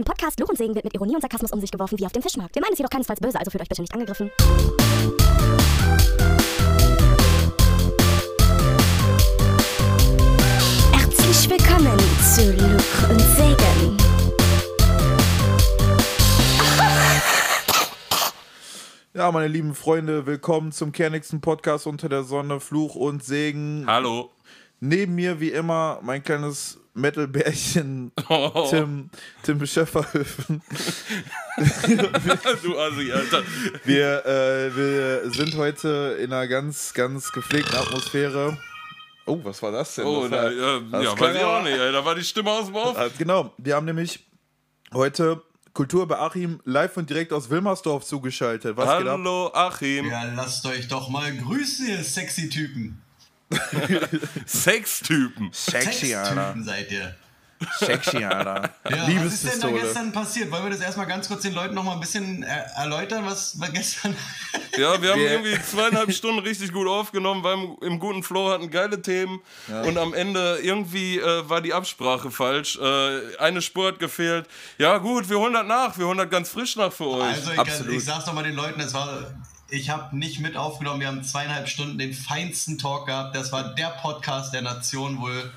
Im Podcast Luch und Segen wird mit Ironie und Sarkasmus um sich geworfen wie auf dem Fischmarkt. Wir meinen es jedoch keinesfalls böse, also fühlt euch bitte nicht angegriffen. Herzlich willkommen zu Luch und Segen. Ja, meine lieben Freunde, willkommen zum kernigsten Podcast unter der Sonne, Fluch und Segen. Hallo. Neben mir wie immer mein kleines Metal-Bärchen Oh. Tim, Tim Schäfferhöfen. du Assi, Alter. Wir, äh, wir sind heute in einer ganz, ganz gepflegten Atmosphäre. Oh, was war das denn? Oh, das da, war, ja, das ja weiß ich auch nicht, ey. Da war die Stimme aus dem Off. Äh, Genau, wir haben nämlich heute Kultur bei Achim live und direkt aus Wilmersdorf zugeschaltet. Was geht ab? Hallo, Achim. Ja, lasst euch doch mal grüßen, ihr sexy Typen. Sextypen. Typen seid ihr. Sexy, Alter. Ja, was ist denn da gestern passiert? Wollen wir das erstmal ganz kurz den Leuten noch mal ein bisschen äh, erläutern, was gestern. Ja, wir haben Wir- irgendwie zweieinhalb Stunden richtig gut aufgenommen, waren im guten Flow, hatten geile Themen und am Ende irgendwie äh, war die Absprache falsch. Äh, eine Spur hat gefehlt. Ja gut, wir holen das nach, wir holen das ganz frisch nach für euch. Also, ich, absolut. ich sag's doch mal den Leuten, es war. Ich habe nicht mit aufgenommen, wir haben zweieinhalb Stunden den feinsten Talk gehabt. Das war der Podcast der Nation wohl.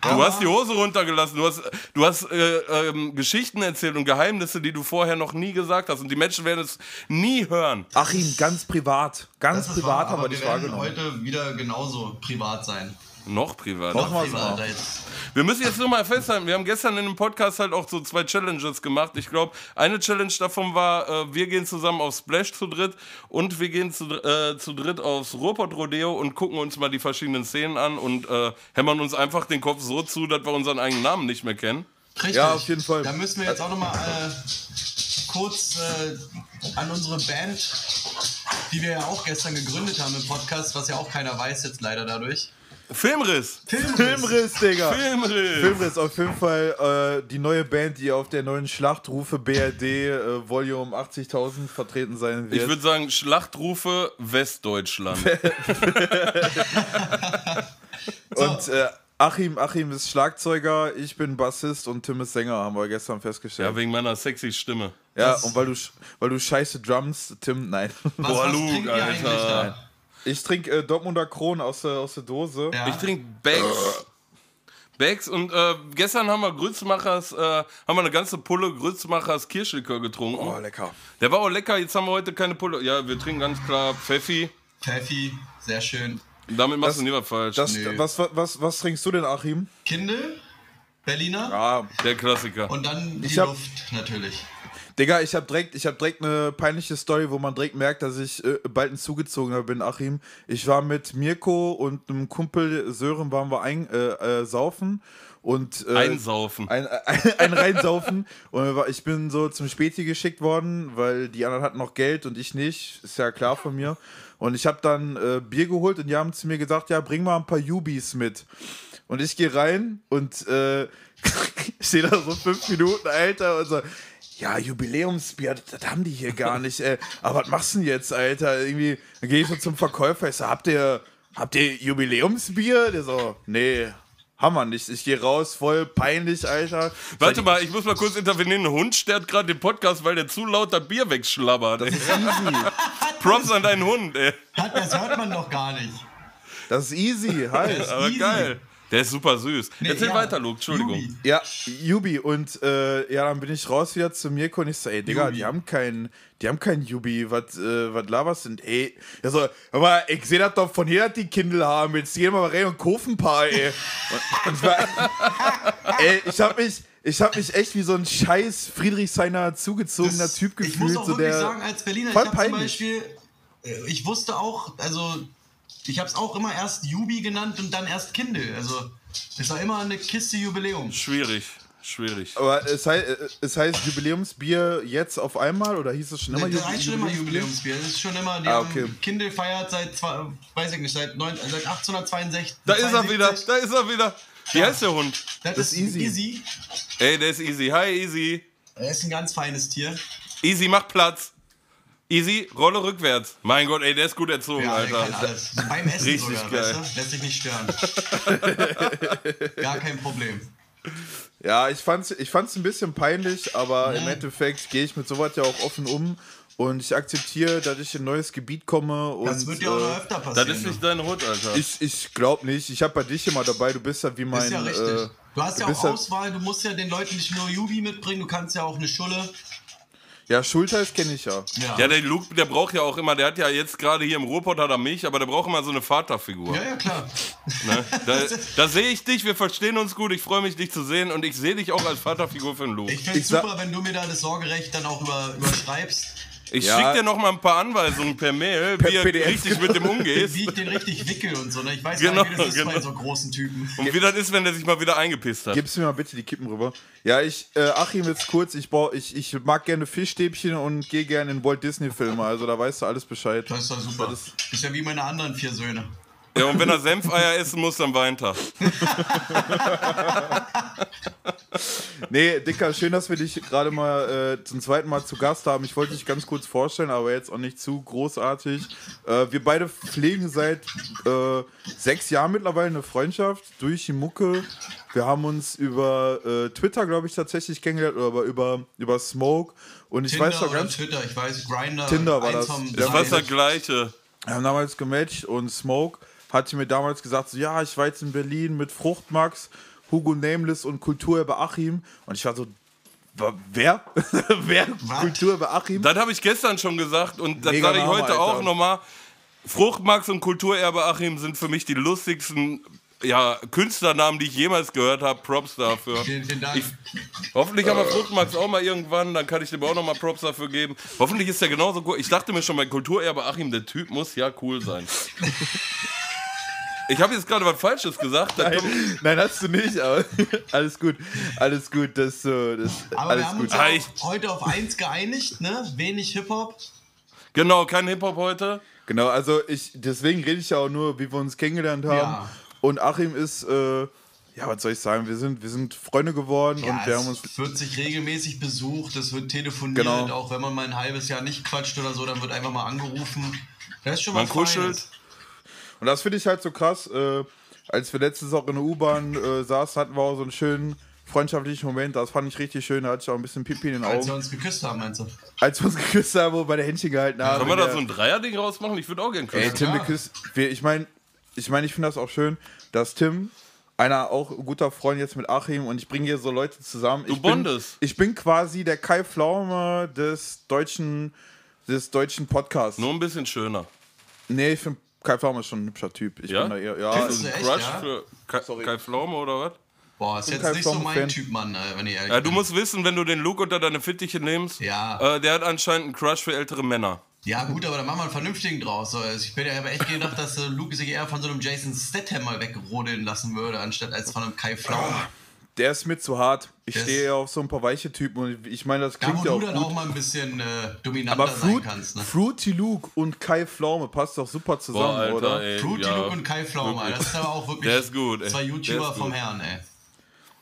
Du hast die Hose runtergelassen, du hast, du hast äh, ähm, Geschichten erzählt und Geheimnisse, die du vorher noch nie gesagt hast. Und die Menschen werden es nie hören. Achim, ganz privat. Ganz privat wahr, haben wir aber dich wir werden wahrgenommen. heute wieder genauso privat sein. Noch privat. Noch mal Privat Wir müssen jetzt nur mal festhalten, wir haben gestern in dem Podcast halt auch so zwei Challenges gemacht. Ich glaube, eine Challenge davon war, äh, wir gehen zusammen auf Splash zu dritt und wir gehen zu, äh, zu dritt aufs Ruhrpott Rodeo und gucken uns mal die verschiedenen Szenen an und äh, hämmern uns einfach den Kopf so zu, dass wir unseren eigenen Namen nicht mehr kennen. Richtig. Ja, auf jeden Fall. Da müssen wir jetzt auch nochmal äh, kurz äh, an unsere Band, die wir ja auch gestern gegründet haben im Podcast, was ja auch keiner weiß jetzt leider dadurch. Filmriss! Filmriss. Filmriss, Digga. Filmriss! Filmriss, auf jeden Fall äh, die neue Band, die auf der neuen Schlachtrufe BRD äh, Volume 80.000 vertreten sein wird. Ich würde sagen, Schlachtrufe Westdeutschland. und äh, Achim, Achim ist Schlagzeuger, ich bin Bassist und Tim ist Sänger, haben wir gestern festgestellt. Ja, wegen meiner sexy Stimme. Ja, Das- und weil du, weil du scheiße Drums, Tim, nein. Was, Boah, was Luke, Alter. Ich trinke äh, Dortmunder Kron aus der, aus der Dose. Ja. Ich trinke Becks. Becks und äh, gestern haben wir Grützmachers, äh, haben wir eine ganze Pulle Grützmachers Kirschlikör getrunken. Oh, lecker. Der war auch lecker, jetzt haben wir heute keine Pulle. Ja, wir trinken ganz klar Pfeffi. Pfeffi, sehr schön. Damit machst Das- du nie was falsch. Das, Nö. was, was, was, was trinkst du denn, Achim? Kindle, Berliner Ah, Der Klassiker. und dann die Ich hab- Luft natürlich. Digga, ich habe direkt, ich hab direkt eine peinliche Story, wo man direkt merkt, dass ich äh, bald ein Zugezogener bin, Achim. Ich war mit Mirko und einem Kumpel Sören waren wir ein, äh, äh, saufen und äh, Einsaufen. ein, ein, ein reinsaufen und ich bin so zum Späti geschickt worden, weil die anderen hatten noch Geld und ich nicht, ist ja klar von mir. Und ich habe dann äh, Bier geholt und die haben zu mir gesagt, ja, bring mal ein paar Jubis mit. Und ich gehe rein und äh, stehe da so fünf Minuten, Alter, und so, ja, Jubiläumsbier, das, das haben die hier gar nicht. Äh, aber was machst du denn jetzt, Alter? Irgendwie, dann gehe ich so zum Verkäufer, ich so, habt ihr, habt ihr Jubiläumsbier? Der so, nee, haben wir nicht. Ich gehe raus, voll peinlich, Alter. Warte mal, ich muss mal kurz intervenieren. Ein Hund stört gerade den Podcast, weil der zu laut das Bier wegschlabbert. ey. Props an deinen Hund, ey. Das hört man doch gar nicht. Das ist easy, heiß. Aber Easy. geil. Der ist super süß. Nee, Erzähl ja, weiter, Luke, Entschuldigung. Jubi. Ja, Jubi und äh, ja, dann bin ich raus wieder zu Mirko und ich so, ey, Digga, Jubi. die haben keinen, die haben keinen Jubi, was äh, was laberst denn? Ey, ja so, aber ich sehe das doch von hier, dass die Kindle haben, jetzt gehen wir mal rein und kaufen ein paar, ey. Und, und ich war, ey, ich hab mich, ich hab mich echt wie so ein scheiß Friedrichshainer zugezogener Das- Typ Ich gefühlt, muss auch so wirklich der, sagen, als Berliner, ich habe zum. Beispiel, äh, ich wusste auch, also ich habe es auch immer erst Jubi genannt und dann erst Kindle. Also es war immer eine Kiste Jubiläum. Schwierig, schwierig. aber es heißt, es heißt Jubiläumsbier jetzt auf einmal oder hieß es schon immer Das heißt schon immer Jubiläumsbier? Jubiläumsbier. Das ist schon immer, die Ah, okay. Kindle feiert seit, zwei- weiß ich nicht, seit, neun, seit 1862. Da ist er wieder, 72. da ist er wieder. Wie heißt der Hund? Das, Das ist ist easy. easy. Ey, der ist easy. Hi, easy. Er ist ein ganz feines Tier. Easy, mach Platz. Easy, Rolle rückwärts. Mein Gott, ey, der ist gut erzogen, Ja, der Alter. alles. Beim Essen Richtig sogar, geil. weißt du? Lässt sich nicht stören. Gar kein Problem. Ja, ich fand's, ich fand's ein bisschen peinlich, aber im Endeffekt gehe ich mit sowas ja auch offen um und ich akzeptiere, dass ich in ein neues Gebiet komme und Das wird ja auch noch äh, öfter Das passieren. ist nicht dein Hut, Alter. ich, ich glaube nicht. Ich habe bei dich immer dabei, du bist ja wie mein ist ja richtig. äh, du hast ja auch Auswahl, du musst ja den Leuten nicht nur Jubi mitbringen, du kannst ja auch eine Schulle. Ja, Schulteis kenne ich ja. Ja, ja, der Luke, der braucht ja auch immer, der hat ja jetzt gerade hier im Ruhrpott hat er mich, aber der braucht immer so eine Vaterfigur. ja, ja, klar. Ne? Da, da sehe ich dich, wir verstehen uns gut, ich freue mich, dich zu sehen und ich sehe dich auch als Vaterfigur für den Luke. Ich finde es super, wenn du mir da das Sorgerecht dann auch über, überschreibst, Ich Ja. schicke dir noch mal ein paar Anweisungen per Mail, Per wie du richtig mit dem umgehst wie ich den richtig wickel und so. Ne? Ich weiß Genau, gar nicht, wie das ist genau. bei so großen Typen. und wie das ist, wenn der sich mal wieder eingepisst hat. Gibst du mir mal bitte die Kippen rüber? Ja, ich, äh, Achim, jetzt kurz, ich, brauch, ich, ich mag gerne Fischstäbchen und gehe gerne in Walt Disney Filme, also da weißt du alles Bescheid. Das ist doch super. Das ist ja wie meine anderen vier Söhne. Ja, und wenn er Senfeier essen muss, dann Weintag. Nee, Dicker, schön, dass wir dich gerade mal äh, zum zweiten Mal zu Gast haben. Ich wollte dich ganz kurz vorstellen, aber jetzt auch nicht zu großartig. Äh, wir beide pflegen seit äh, sechs Jahren mittlerweile eine Freundschaft durch die Mucke. Wir haben uns über äh, Twitter, glaube ich, tatsächlich kennengelernt, oder aber über, über Smoke. Und ich Tinder weiß doch ganz Twitter, ich weiß, Grinder. Tinder war das. Das war das. Gleiche. Wir haben damals gematcht und Smoke hatte mir damals gesagt, so, ja, ich war jetzt in Berlin mit Fruchtmax, Hugo Nameless und Kulturerbe Achim. Und ich war so, wer? wer? Kulturerbe Achim? Das habe ich gestern schon gesagt und das Mega sage ich Name, heute Alter. auch nochmal. Fruchtmax und Kulturerbe Achim sind für mich die lustigsten ja, Künstlernamen, die ich jemals gehört habe. Props dafür. Vielen, vielen Dank. Ich, hoffentlich haben wir Fruchtmax auch mal irgendwann, dann kann ich dem auch nochmal Props dafür geben. Hoffentlich ist der genauso cool. Ich dachte mir schon bei Kulturerbe Achim, der Typ muss ja cool sein. Ich habe jetzt gerade was Falsches gesagt. Nein, nein, hast du nicht, aber alles gut. Alles gut, das, äh, das Aber alles wir haben gut. uns heute auf eins geeinigt, ne? Wenig Hip-Hop. Genau, kein Hip-Hop heute. Genau, also ich, deswegen rede ich ja auch nur, wie wir uns kennengelernt haben. Ja. Und Achim ist, äh, ja, was soll ich sagen, wir sind, wir sind Freunde geworden Ja, und wir haben uns es wird sich regelmäßig besucht, es wird telefoniert, Genau. auch wenn man mal ein halbes Jahr nicht quatscht oder so, dann wird einfach mal angerufen. Das ist schon Man mal kuschelt. Und das finde ich halt so krass. Äh, als wir letztes auch in der U-Bahn äh, saßen, hatten wir auch so einen schönen freundschaftlichen Moment. Das fand ich richtig schön. Da hatte ich auch ein bisschen Pipi in den Als wir Augen. uns geküsst haben, meinst du? Als wir uns geküsst haben, wo wir bei der Händchen gehalten haben. Können wir da so ein Dreierding rausmachen? Ich würde auch gerne Ey, küssen. Tim, Ja. wir küssen. Wir, ich meine, ich, mein, ich finde das auch schön, dass Tim, einer auch guter Freund jetzt mit Achim, und ich bringe hier so Leute zusammen. Du ich bin, bondest. Ich bin quasi der Kai Pflaume des deutschen, des deutschen Podcasts. Nur ein bisschen schöner. Nee, ich finde Kai Pflaume ist schon ein hübscher Typ. Ich Ja? bin da eher, ja, Findest also, echt, Crush ja? für Kai, Sorry. Kai Pflaume oder was? Boah, ist jetzt kein nicht so mein Pflaumen-Fan. Typ, Mann, äh, wenn ich ehrlich Ja, du bin. musst wissen, wenn du den Luke unter deine Fittiche nimmst, Ja. äh, der hat anscheinend einen Crush für ältere Männer. Ja, gut, aber dann machen wir einen vernünftigen draus. So, also Ich bin ja aber echt gedacht, dass äh, Luke sich eher von so einem Jason Statham mal wegrodeln lassen würde, anstatt als von einem Kai Pflaume. Der ist mir zu hart. Ich ist- stehe ja auf so ein paar weiche Typen und ich meine, das Da, wo klingt ja du auch dann gut. auch mal ein bisschen äh, dominanter aber sein Fruit, kannst. Ne? Fruity Luke und Kai Pflaume passt doch super zusammen, oder? ey. Fruity ja. Luke und Kai Pflaume, Alter, das ist aber auch wirklich Der ist gut, zwei YouTuber vom. Herrn, ey.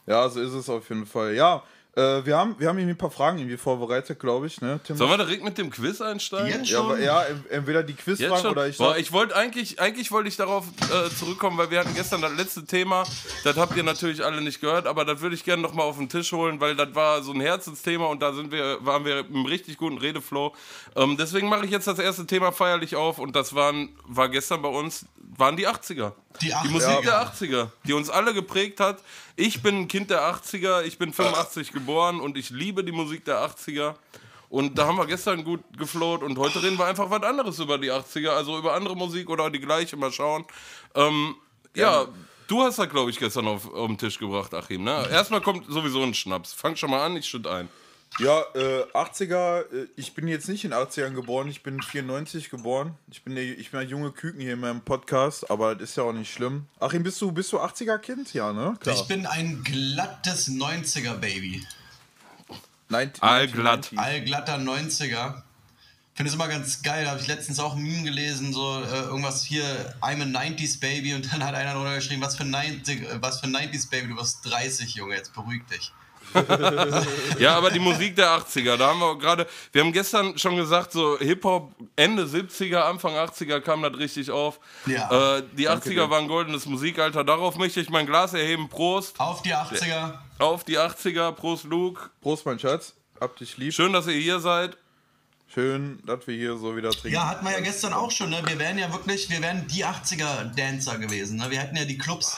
Ja, so ist es auf jeden Fall. Ja, äh, wir, haben, wir haben irgendwie ein paar Fragen irgendwie vorbereitet, glaube ich. Ne? Sollen wir direkt mit dem Quiz einsteigen? Jetzt ja, schon? aber, ja, en- entweder die Quizfragen oder ich Boah, ich wollte eigentlich, eigentlich wollte ich darauf äh, zurückkommen, weil wir hatten gestern das letzte Thema, das habt ihr natürlich alle nicht gehört, aber das würde ich gerne nochmal auf den Tisch holen, weil das war so ein Herzensthema und da sind wir, waren wir im richtig guten Redeflow. Ähm, deswegen mache ich jetzt das erste Thema feierlich auf und das waren, war gestern bei uns, waren die 80er. Die 80er. Musik der 80er, die uns alle geprägt hat. Ich bin ein Kind der 80er, ich bin 85 geboren und ich liebe die Musik der 80er. Und da haben wir gestern gut geflowt und heute reden wir einfach was anderes über die 80er, also über andere Musik oder die gleiche, mal schauen. Ähm, ja, du hast das, glaube ich, gestern auf, auf den Tisch gebracht, Achim. Ne? Erstmal kommt sowieso ein Schnaps. Fang schon mal an, ich schütte ein. Ja, äh, 80er, äh, ich bin jetzt nicht in den 80ern geboren, ich bin 94 geboren. Ich bin, der, ich bin ein junge Küken hier in meinem Podcast, aber das ist ja auch nicht schlimm. Achim, bist du, bist du 80er-Kind? Ja, ne? Klar. Ich bin ein glattes 90er-Baby. Nein, Allglatt. Allglatter 90er. Finde es immer ganz geil. Habe ich letztens auch ein Meme gelesen, so äh, irgendwas hier, I'm a 90s Baby und dann hat einer drunter geschrieben, was für, 90, äh, was für 90s Baby, du wirst 30, Junge, jetzt beruhig dich. Ja, aber die Musik der 80er, da haben wir gerade, wir haben gestern schon gesagt, so Hip-Hop Ende 70er, Anfang 80er kam das richtig auf. Ja. Äh, die 80er waren goldenes Musikalter. Darauf möchte ich mein Glas erheben. Prost Auf die 80er. auf die 80er. Prost, Luke. Prost, mein Schatz. Hab dich lieb. Schön, dass ihr hier seid. Schön, dass wir hier so wieder trinken. Ja, hatten wir ja gestern auch schon, ne? Wir wären ja wirklich, wir wären die 80er-Dancer gewesen, ne? Wir hätten ja die Clubs,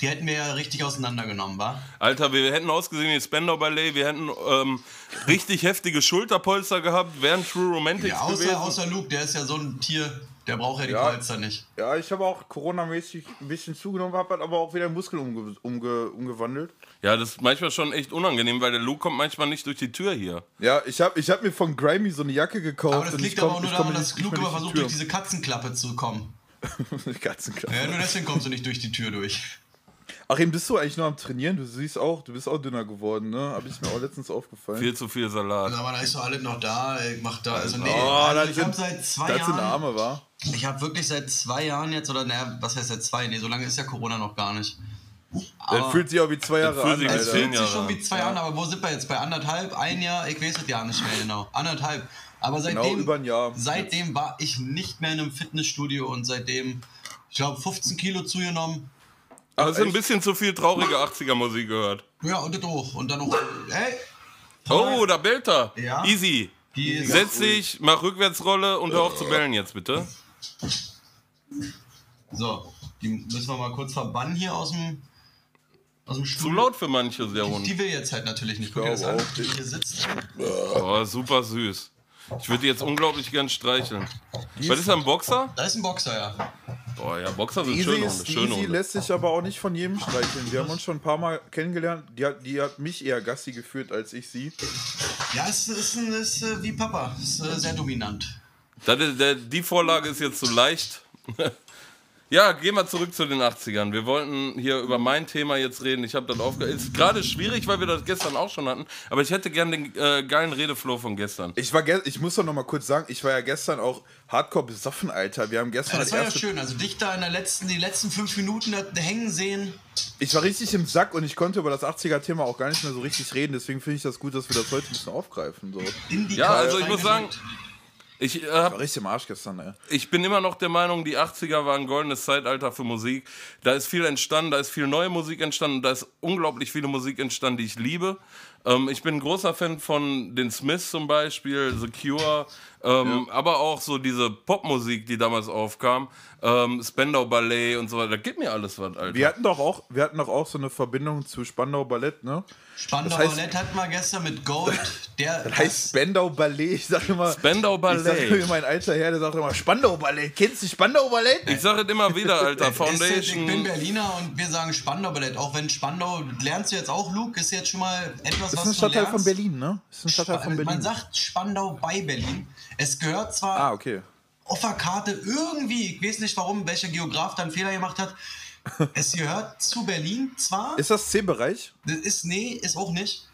die hätten wir ja richtig auseinandergenommen, wa? Alter, wir hätten ausgesehen wie Spender Ballet, wir hätten ähm, richtig heftige Schulterpolster gehabt, wären True Romantics Ja, außer, gewesen. außer Luke, der ist ja so ein Tier, der braucht ja die Ja. Polster nicht. Ja, ich habe auch Corona-mäßig ein bisschen zugenommen, habe aber auch wieder Muskeln umge umge umgewandelt. Ja, das ist manchmal schon echt unangenehm, weil der Luke kommt manchmal nicht durch die Tür hier. Ja, ich habe ich hab mir von Grimy so eine Jacke gekauft. Aber das und liegt aber auch nur daran, dass Luke immer versucht, durch diese Katzenklappe zu kommen. die Katzenklappe. Ja, nur deswegen kommst du nicht durch die Tür durch. Achim, bist du eigentlich noch am Trainieren? Du siehst auch, du bist auch dünner geworden, ne? Habe ich mir auch letztens aufgefallen. Viel zu viel Salat. Aber da ist doch alles noch da, ich mach da, also nee, Oh, also ich habe seit zwei das sind Jahren, Arme, war. ich habe wirklich seit zwei Jahren jetzt, oder naja, was heißt seit zwei, nee, so lange ist ja Corona noch gar nicht. Das fühlt sich auch wie zwei Jahre fühlt an, sich Es fühlt sich schon wie zwei Jahre, aber wo sind wir jetzt? Bei anderthalb? Ein Jahr? Ich weiß es ja nicht mehr genau. Anderthalb. Aber seitdem, Genau, über ein Jahr. seitdem war ich nicht mehr in einem Fitnessstudio und seitdem, ich glaube, 15 Kilo zugenommen. Aber es ist ein bisschen zu viel traurige 80er Musik gehört. Ja, und das hoch. Und dann noch, hey, Oh, da bellt er. Ja. Easy. die Setz dich, mach Rückwärtsrolle und hör auf zu bellen jetzt, bitte. So, die müssen wir mal kurz verbannen hier aus dem, aus dem Zu Stuhl. laut für manche, der Die, die will jetzt halt natürlich nicht. Guck dir das an, auch. die hier sitzt. Oh, super süß. Ich würde die jetzt unglaublich gern streicheln. Was ist das, ein Boxer? Da ist ein Boxer, ja. Boah, ja, Boxer sind Easy, schöne ist, Hunde. Schöne Easy Hunde. lässt sich aber auch nicht von jedem streicheln. Wir haben uns schon ein paar Mal kennengelernt. Die hat, die hat mich eher Gassi geführt als ich sie. Ja, es ist, ein, ist äh, wie Papa. Ist äh, sehr dominant. Das ist, der, die Vorlage ist jetzt zu leicht. ja, gehen wir zurück zu den 80ern. Wir wollten hier über mein Thema jetzt reden. Ich habe das aufge... Ist gerade schwierig, weil wir das gestern auch schon hatten. Aber ich hätte gern den äh, geilen Redeflow von gestern. Ich war ge- ich muss doch noch mal kurz sagen, ich war ja gestern auch hardcore besoffen, Alter. Wir haben gestern Ja, das das war ja schön. Also dich da in der letzten, die letzten fünf Minuten da hängen sehen. Ich war richtig im Sack und ich konnte über das 80er-Thema auch gar nicht mehr so richtig reden. Deswegen finde ich das gut, dass wir das heute ein bisschen aufgreifen. So. Ja, also ich muss sagen, reingedrückt. Ich äh, hab War richtig im Arsch gestern, ey. ich bin immer noch der Meinung, die 80er waren ein goldenes Zeitalter für Musik. Da ist viel entstanden, da ist viel neue Musik entstanden, da ist unglaublich viele Musik entstanden, die ich liebe. Ähm, ich bin ein großer Fan von den Smiths zum Beispiel, The Cure, ähm, aber auch so diese Popmusik, die damals aufkam, ähm, Spandau Ballet und so weiter. Da gibt mir alles was, Alter. Wir hatten doch auch, wir hatten doch auch so eine Verbindung zu Spandau Ballett, ne? Spandau das heißt- Ballett hatten wir gestern mit Gold. Der, Das heißt Spandau Ballett. Ich sag immer. Spandau Ich sag Ballet. immer, mein alter Herr, der sagt immer Spandau Ballett. Kennst du Spandau Ballett? Ich sage es immer wieder, Alter. ist jetzt, ich Foundation. bin Berliner und wir sagen Spandau Ballett. Auch wenn Spandau, lernst du jetzt auch, Luke, ist jetzt schon mal etwas, Das was ist ein du Stadtteil lernst. von Berlin, ne? Das ist ein Stadtteil von Man Berlin. sagt Spandau bei Berlin. Es gehört zwar Ah, okay. auf der Karte irgendwie, ich weiß nicht warum, welcher Geograf da einen Fehler gemacht hat. Es gehört zu Berlin zwar, Ist das C-Bereich? das ist nee, ist auch nicht.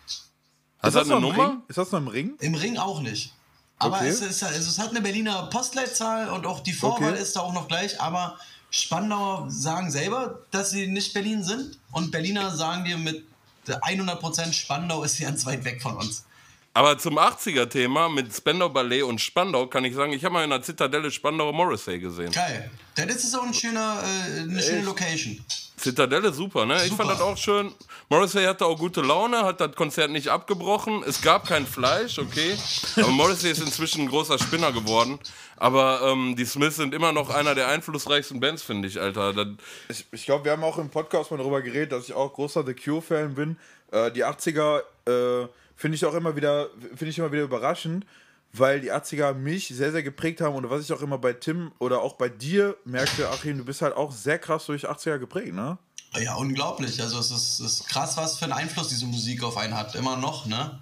Hast Ist du das eine Nummer? Ring? Ist das noch im Ring? Im Ring auch nicht. Aber Okay. es, ist, also es hat eine Berliner Postleitzahl und auch die Vorwahl Okay. ist da auch noch gleich. Aber Spandauer sagen selber, dass sie nicht Berlin sind. Und Berliner sagen dir mit 100% Spandau ist ganz weit weg von uns. Aber zum 80er-Thema mit Spandau Ballet und Spandau kann ich sagen, ich habe mal in der Zitadelle Spandauer Morrissey gesehen. Geil. Das ist auch ein schöner, äh, eine schöne Location. Zitadelle super, ne? Ich Super. fand das auch schön. Morrissey hatte auch gute Laune, hat das Konzert nicht abgebrochen. Es gab kein Fleisch, okay. Aber Morrissey ist inzwischen ein großer Spinner geworden. Aber ähm, die Smiths sind immer noch einer der einflussreichsten Bands, finde ich, Alter. Das, Ich, ich glaube, wir haben auch im Podcast mal darüber geredet, dass ich auch großer The Cure-Fan bin. Äh, die 80er äh, finde ich auch immer wieder, finde ich immer wieder überraschend, weil die 80er mich sehr, sehr geprägt haben und was ich auch immer bei Tim oder auch bei dir merkte, Achim, du bist halt auch sehr krass durch 80er geprägt, ne? Ja, unglaublich. Also es ist, es ist krass, was für einen Einfluss diese Musik auf einen hat. Immer noch, ne?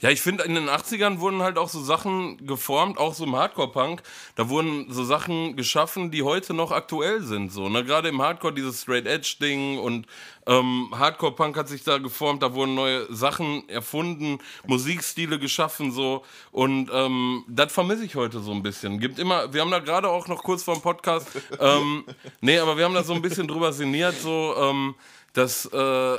Ja, ich finde, in den 80ern wurden halt auch so Sachen geformt, auch so im Hardcore-Punk. Da wurden so Sachen geschaffen, die heute noch aktuell sind. So, ne? Gerade im Hardcore dieses Straight-Edge-Ding und ähm, Hardcore-Punk hat sich da geformt, da wurden neue Sachen erfunden, Musikstile geschaffen, so. Und ähm, das vermisse ich heute so ein bisschen. Gibt immer, wir haben da gerade auch noch kurz vor dem Podcast, ähm, nee, aber wir haben da so ein bisschen drüber sinniert, so, ähm, dass. Äh,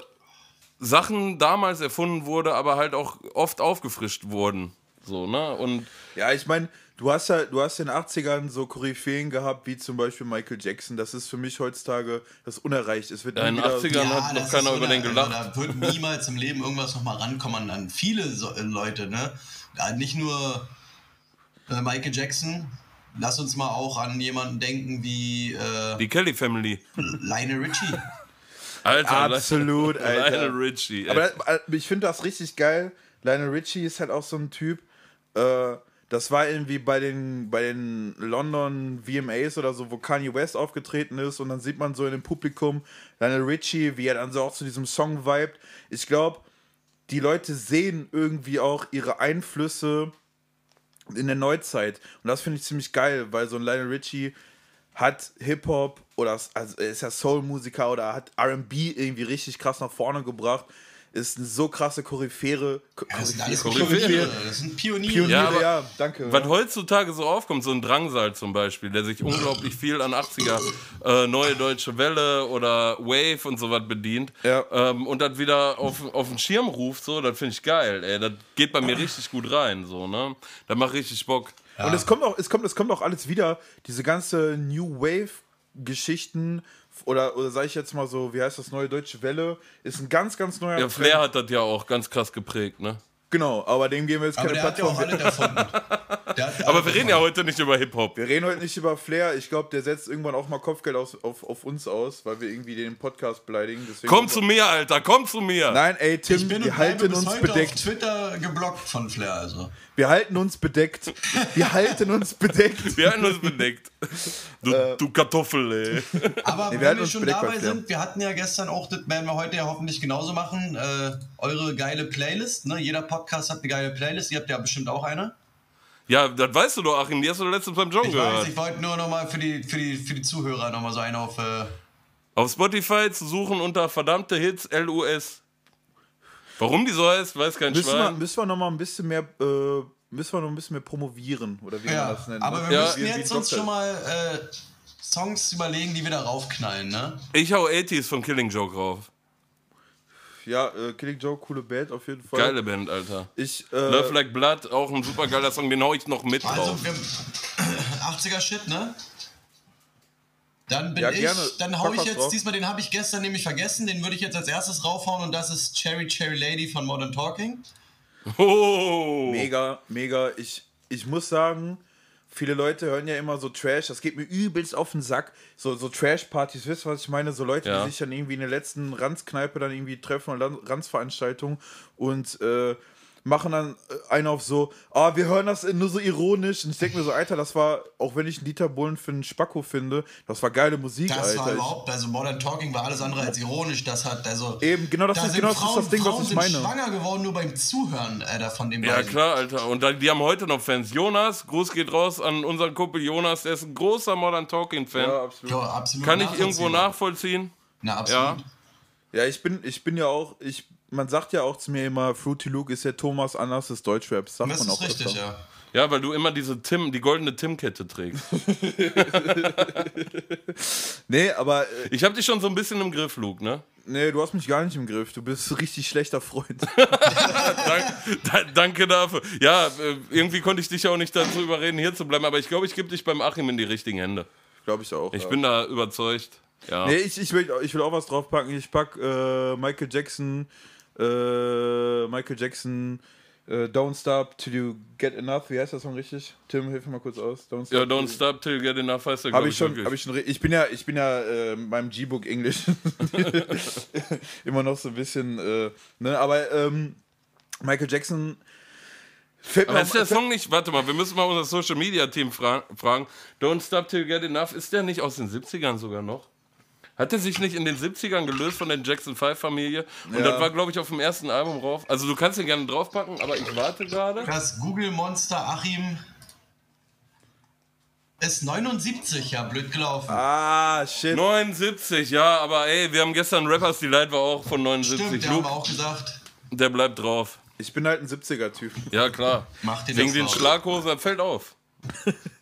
Sachen damals erfunden wurde, aber halt auch oft aufgefrischt wurden. So, ne? Und Ja, ich meine, du hast ja, du hast in den 80ern so Koryphäen gehabt, wie zum Beispiel Michael Jackson. Das ist für mich heutzutage das unerreicht. Es wird in den nie wieder- 80ern hat noch das keiner über den gelacht. Da wird niemals im Leben irgendwas nochmal rankommen an viele so, äh, Leute, ne? Ja, nicht nur äh, Michael Jackson. Lass uns mal auch an jemanden denken wie äh, Die Kelly Family. Lionel Richie. Alter, Absolut, Alter. Lionel Richie. ey. Aber ich finde das richtig geil. Lionel Richie ist halt auch so ein Typ. Äh, das war irgendwie bei den, bei den London VMAs oder so, wo Kanye West aufgetreten ist und dann sieht man so in dem Publikum Lionel Richie, wie er dann so auch zu diesem Song vibet. Ich glaube, die Leute sehen irgendwie auch ihre Einflüsse in der Neuzeit. Und das finde ich ziemlich geil, weil so ein Lionel Richie hat Hip-Hop oder also er ist ja Soul-Musiker oder hat RB irgendwie richtig krass nach vorne gebracht. Ist eine so krasse Koryphäre. Ko- Das sind alles Koryphäre. Pioniere. Das sind Pioniere. Pioniere, Ja, ja, danke. Was heutzutage so aufkommt, so ein Drangsal zum Beispiel, der sich unglaublich viel an 80er äh, Neue Deutsche Welle oder Wave und sowas bedient Ja. ähm, und das wieder auf, auf den Schirm ruft, so, das finde ich geil, ey. Das geht bei mir richtig gut rein, so, ne? Das macht richtig Bock. Und es kommt auch, es kommt, es kommt auch alles wieder, diese ganze New Wave-Geschichten oder, oder sage ich jetzt mal so, wie heißt das, Neue Deutsche Welle, ist ein ganz, ganz neuer Ja, Flair hat das ja auch ganz krass geprägt, ne? Genau, aber dem geben wir jetzt Aber keine Plattform. Aber wir reden ja heute nicht über Hip-Hop. Wir reden heute nicht über Flair. Ich glaube, der setzt irgendwann auch mal Kopfgeld aus, auf, auf uns aus, weil wir irgendwie den Podcast beleidigen. Deswegen Komm zu mir, Alter, komm zu mir. Nein, ey, Ich Tim, bin wir halten uns heute auf bedeckt. Twitter geblockt von Flair, also. Wir halten uns bedeckt. Wir halten uns bedeckt. Wir halten uns bedeckt. Du, du Kartoffel, ey. Aber wir wenn wir schon dabei Flair. sind, wir hatten ja gestern auch, das werden wir heute ja hoffentlich genauso machen, äh, eure geile Playlist. Ne? Jeder Podcast hat eine geile Playlist. Ihr habt ja bestimmt auch eine. Ja, das weißt du doch, Achim, die hast du doch letztens beim John Ich gehört. weiß, ich wollte nur nochmal für die, für, die, für die Zuhörer nochmal so eine auf. Äh, Auf Spotify zu suchen unter verdammte Hits LUS. Warum die so heißt, weiß kein Müssen wir, Schwein. müssen wir noch mal ein bisschen mehr, äh, müssen wir noch ein bisschen mehr promovieren oder wie man ja, das nennt. aber ne? wir Ja. müssen jetzt uns schon mal äh, Songs überlegen, die wir da raufknallen, ne? Ich hau 80s von Killing Joke rauf. Ja, äh, Killing Joke, coole Band auf jeden Fall. Geile Band, Alter. Ich, Love äh, Like Blood, auch ein super geiler Song, den hau ich noch mit Also, drauf. wir, 80er Shit, ne? Dann bin Ja, ich, gerne. dann Pack hau ich jetzt, drauf. diesmal den habe ich gestern nämlich vergessen, den würde ich jetzt als erstes raufhauen und das ist Cherry Cherry Lady von Modern Talking. Oh! mega, mega. Ich, ich muss sagen, viele Leute hören ja immer so Trash. Das geht mir übelst auf den Sack. So, so Trash-Partys, wisst ihr, was ich meine? So Leute, Ja. die sich dann irgendwie in der letzten Ranzkneipe dann irgendwie treffen oder Ranzveranstaltung und äh, machen dann äh, einen auf so, ah, wir hören das nur so ironisch. Und ich denke mir so, Alter, das war, auch wenn ich einen Dieter Bohlen für einen Spacko finde, das war geile Musik, Das war Alter. Ich, überhaupt, also Modern Talking war alles andere als ironisch. Das hat, also. Eben, genau das da ist- sind genau das ist das Ding, was Frauen ich sind meine. schwanger geworden nur beim Zuhören äh, da von dem Ja, beiden. klar, Alter. Und da, die haben heute noch Fans. Jonas, Gruß geht raus an unseren Kumpel Jonas, der ist ein großer Modern Talking-Fan. ja, absolut. Ja, absolut Kann ich irgendwo nachvollziehen? Na, Ja. absolut. Ja, ich bin, ich bin ja auch, ich, man sagt ja auch zu mir immer, Fruity Luke ist der Thomas Anders des Deutschraps. Sagt Das man ist auch richtig, öfter. ja. Ja, weil du immer diese Tim, die goldene Tim-Kette trägst. Nee, aber äh, Ich hab dich schon so ein bisschen im Griff, Luke, ne? nee, du hast mich gar nicht im Griff. Du bist ein richtig schlechter Freund. Dank, da, danke dafür. Ja, äh, irgendwie konnte ich dich ja auch nicht dazu überreden, hier zu bleiben, aber ich glaube, ich gebe dich beim Achim in die richtigen Hände. Glaube ich auch. Ich ja. bin da überzeugt. Ja. Nee, ich, ich, will, ich will auch was draufpacken. Ich pack äh, Michael Jackson, äh, Michael Jackson, äh, Don't Stop Till You Get Enough. Wie heißt der Song richtig? Tim, hilf mir mal kurz aus. Don't Stop Ja, don't stop till you get enough heißt der, Habe ich schon, habe ich schon. Ich bin ja, ich bin ja äh, meinem G-Book Englisch immer noch so ein bisschen. Äh, ne, aber ähm, Michael Jackson. Fällt Aber ist der Song nicht, warte mal, wir müssen mal unser Social Media Team fra fragen. Don't Stop Till You Get Enough, ist der nicht aus den 70ern sogar noch? Hat der sich nicht in den 70ern gelöst von der Jackson 5 Familie? Und Ja. das war, glaube ich, auf dem ersten Album drauf. Also du kannst den gerne draufpacken, aber ich warte gerade. Das Google-Monster Achim ist 79, ja, blöd gelaufen. Ah, shit. 79, ja, aber ey, wir haben gestern Rappers Delight war auch von 79. Stimmt, der haben wir Luke, auch gesagt. der bleibt drauf. Ich bin halt ein 70er-Typ. Ja, klar. Mach dir Wegen das den raus. Schlaghosen, das fällt auf.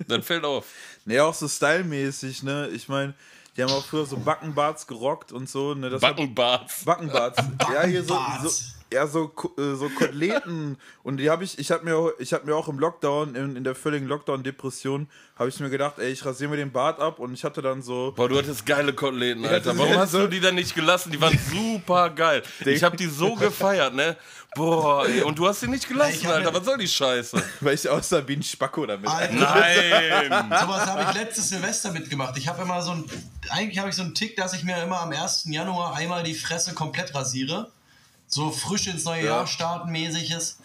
das fällt auf. Nee, auch so stylmäßig, ne? Ich meine, die haben auch früher so Backenbarts gerockt und so. Ne, Backenbarts. Backenbarts. ja, hier so, so, Backenbarts. Ja, so, äh, so Koteletten. und die habe ich, ich habe mir, ich hab mir auch im Lockdown, in, in der völligen Lockdown-Depression, habe ich mir gedacht, ey, ich rasiere mir den Bart ab und ich hatte dann so. Boah, du hattest geile Koteletten, Alter. Warum hast du die dann nicht gelassen? Die waren super geil. Ich habe die so gefeiert, ne? Boah, ey, und du hast die nicht Ich gelassen, Alter. Was soll die Scheiße? Weil ich aussah wie ein Spacko damit. Alter, Nein! Sowas habe ich letztes Silvester mitgemacht. Ich habe immer so ein, eigentlich habe ich so einen Tick, dass ich mir immer am 1. Januar einmal die Fresse komplett rasiere. So frisch ins neue Ja. Jahr starten mäßiges.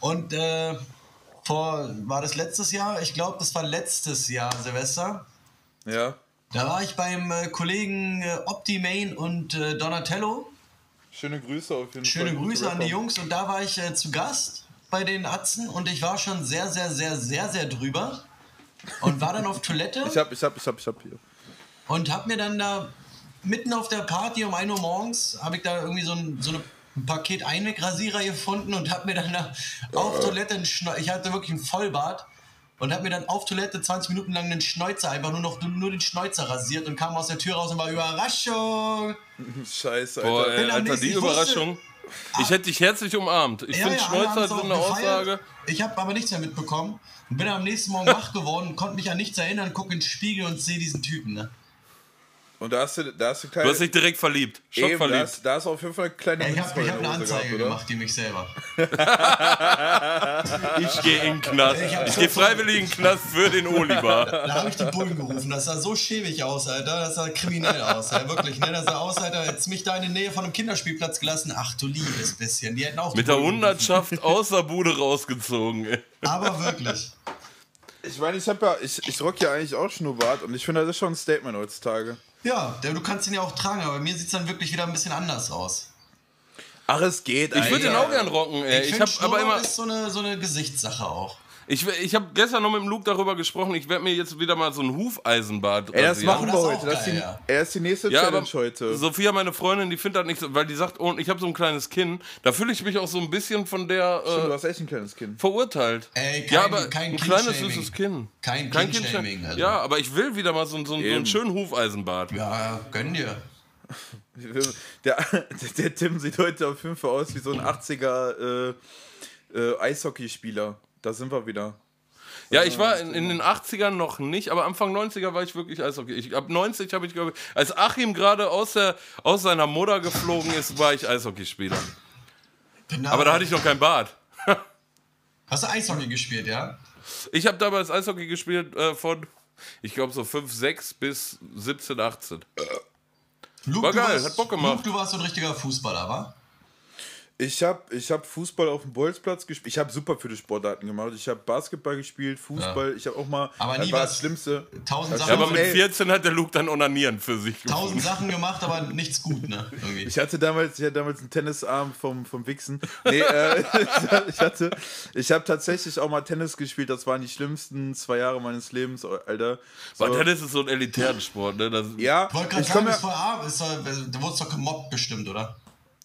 Und äh, vor, war das letztes Jahr? Ich glaube, das war letztes Jahr Silvester. Ja. Da war ich beim äh, Kollegen äh, Optimane und äh, Donatello. Schöne Grüße auf jeden Schöne Fall. Gute Grüße an die. Jungs und da war ich äh, zu Gast bei den Atzen und ich war schon sehr, sehr, sehr, sehr, sehr drüber und war dann auf Toilette Ich hab, ich hab, ich hab, ich hab hier. und hab mir dann da mitten auf der Party um 1 Uhr morgens, habe ich da irgendwie so ein, so eine, ein Paket Einwegrasierer gefunden und hab mir dann da auf Toilette, einen Schneu ich hatte wirklich einen Vollbart und hab mir dann auf Toilette 20 Minuten lang den Schnäuzer, einfach nur noch nur den Schnäuzer rasiert und kam aus der Tür raus und war Überraschung. Scheiße, Boah, Alter. ey, Bin am Alter, die ich wusste- Überraschung. Ich hätte dich herzlich umarmt. Ich finde, alle Schnäuzer auch eine gefeiert. Aussage. Ich habe aber nichts mehr mitbekommen. Und bin am nächsten Morgen wach geworden, konnte mich an nichts erinnern, gucke in den Spiegel und sehe diesen Typen. Ne? Und da hast du, da hast du Du kleine. hast dich direkt verliebt. Eben, da, Schockverliebt. hast, da hast du auf jeden Fall eine kleine Ich habe hab in eine Anzeige gehabt, gemacht, die mich selber. Ich gehe in den Knast. Ich Ich gehe freiwillig in den Knast für den Oliver. Da habe ich die Bullen gerufen. Das sah so schäbig aus, Alter. Das sah kriminell aus. Ja, wirklich. Ne? Das sah aus, Alter. Hättest mich da in der Nähe von einem Kinderspielplatz gelassen. Ach du liebes bisschen. Die hätten auch die Mit der Hundertschaft aus der Bude rausgezogen. Ey. Aber wirklich. Ich meine, ich hab ja, ich, ich rock ja eigentlich auch Schnurrbart und ich finde, das ist schon ein Statement heutzutage. Ja, du kannst ihn ja auch tragen, aber bei mir sieht es dann wirklich wieder ein bisschen anders aus. Ach, es geht. Ich würde den auch gern rocken, ey. Ich, find, habe aber immer. ist so eine, so eine Gesichtssache auch. Ich, ich habe gestern noch mit dem Luke darüber gesprochen. Ich werde mir jetzt wieder mal so ein Hufeisenbad Ey, das machen wir das ist heute. Das ist, die, das ist die nächste Ja, Challenge heute. Sophia, meine Freundin, die findet das nicht so, weil die sagt, oh, ich habe so ein kleines Kinn. Da fühle ich mich auch so ein bisschen von der Stimmt, du äh, hast echt ein kleines Kind. verurteilt. Ey, kein- ja, aber kein ein kleines süßes Kinn. Kein Kein Kindshaming, Kindshaming. also. Ja, aber ich will wieder mal so, so, so einen schönen Hufeisenbad. Ja, gönn dir. Der, der Tim sieht heute auf jeden Fall aus wie so ein 80er äh, äh, Eishockeyspieler. Da sind wir wieder. Ja, ich war in, in den 80ern noch nicht, aber Anfang 90er war ich wirklich Eishockey. Ich, ab 90 habe ich, glaube ich, als Achim gerade aus, der, aus seiner Mutter geflogen ist, war ich Eishockeyspieler. Genau. Aber da hatte ich noch kein Bart. Hast du Eishockey gespielt, ja? Ich habe damals Eishockey gespielt äh, von, ich glaube, so 5, 6 bis 17, 18. Luke, War du geil, warst, hat Bock gemacht. Luke, du warst so ein richtiger Fußballer, wa? Ich habe ich hab Fußball auf dem Bolzplatz gespielt. Ich habe super viele Sportarten gemacht. Ich habe Basketball gespielt, Fußball. Ich habe auch mal. Aber das nie war was- das Schlimmste. Tausend Das Ja, Sachen, aber mit Ey. 14 hat der Luke dann Onanieren für sich gefunden. tausend Sachen gemacht, aber nichts gut, ne? Irgendwie. Ich hatte damals, ich hatte damals einen Tennisarm vom, vom Wichsen. Nee, äh, ich hatte, ich habe tatsächlich auch mal Tennis gespielt. Das waren die schlimmsten zwei Jahre meines Lebens, Alter. So, Weil Tennis ist so ein elitären Sport, ne? Das, ja, Ich wollte gerade sagen, komme ist ja, voll arm, ist, doch- du wurdest doch gemobbt bestimmt, oder?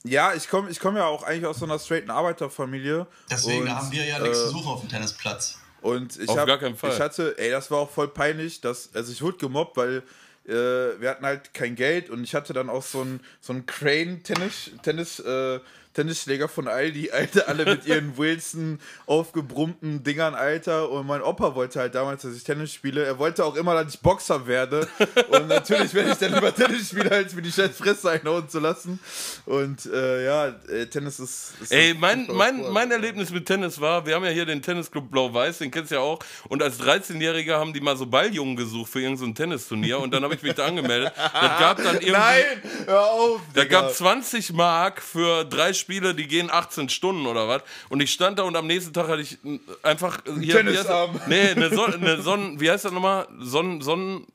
Ja, ich komme ich komm ja auch eigentlich aus so einer straighten Arbeiterfamilie. Deswegen und, haben wir ja nichts äh, zu suchen auf dem Tennisplatz. Und ich Auf hab, gar keinen Fall. Ich hatte, ey, das war auch voll peinlich, dass, also ich wurde gemobbt, weil äh, wir hatten halt kein Geld und ich hatte dann auch so einen so einen Crane Tennis Tennis äh, Tennisschläger von Aldi, Alter, alle mit ihren Wilson aufgebrummten Dingern, Alter. Und mein Opa wollte halt damals, dass ich Tennis spiele. Er wollte auch immer, dass ich Boxer werde. Und natürlich werde ich dann lieber Tennis spielen, als mir die scheiß Fresse einhauen zu lassen. Und äh, ja, äh, Tennis ist. ist Ey, ein mein, mein, mein Erlebnis mit Tennis war, wir haben ja hier den Tennisclub Blau-Weiß, den kennst du ja auch. Und als 13-Jähriger haben die mal so Balljungen gesucht für irgendein Tennisturnier. Und dann habe ich mich da angemeldet. Das gab dann irgendwie. Nein, hör auf. Da gab 20 Mark für drei Spiele, die gehen 18 Stunden oder was. Und ich stand da und am nächsten Tag hatte ich einfach hier. Tennisarm. Wie heißt, das? nee, eine, Son eine Sonnen. Wie heißt das nochmal? Sonnen. Sonnen.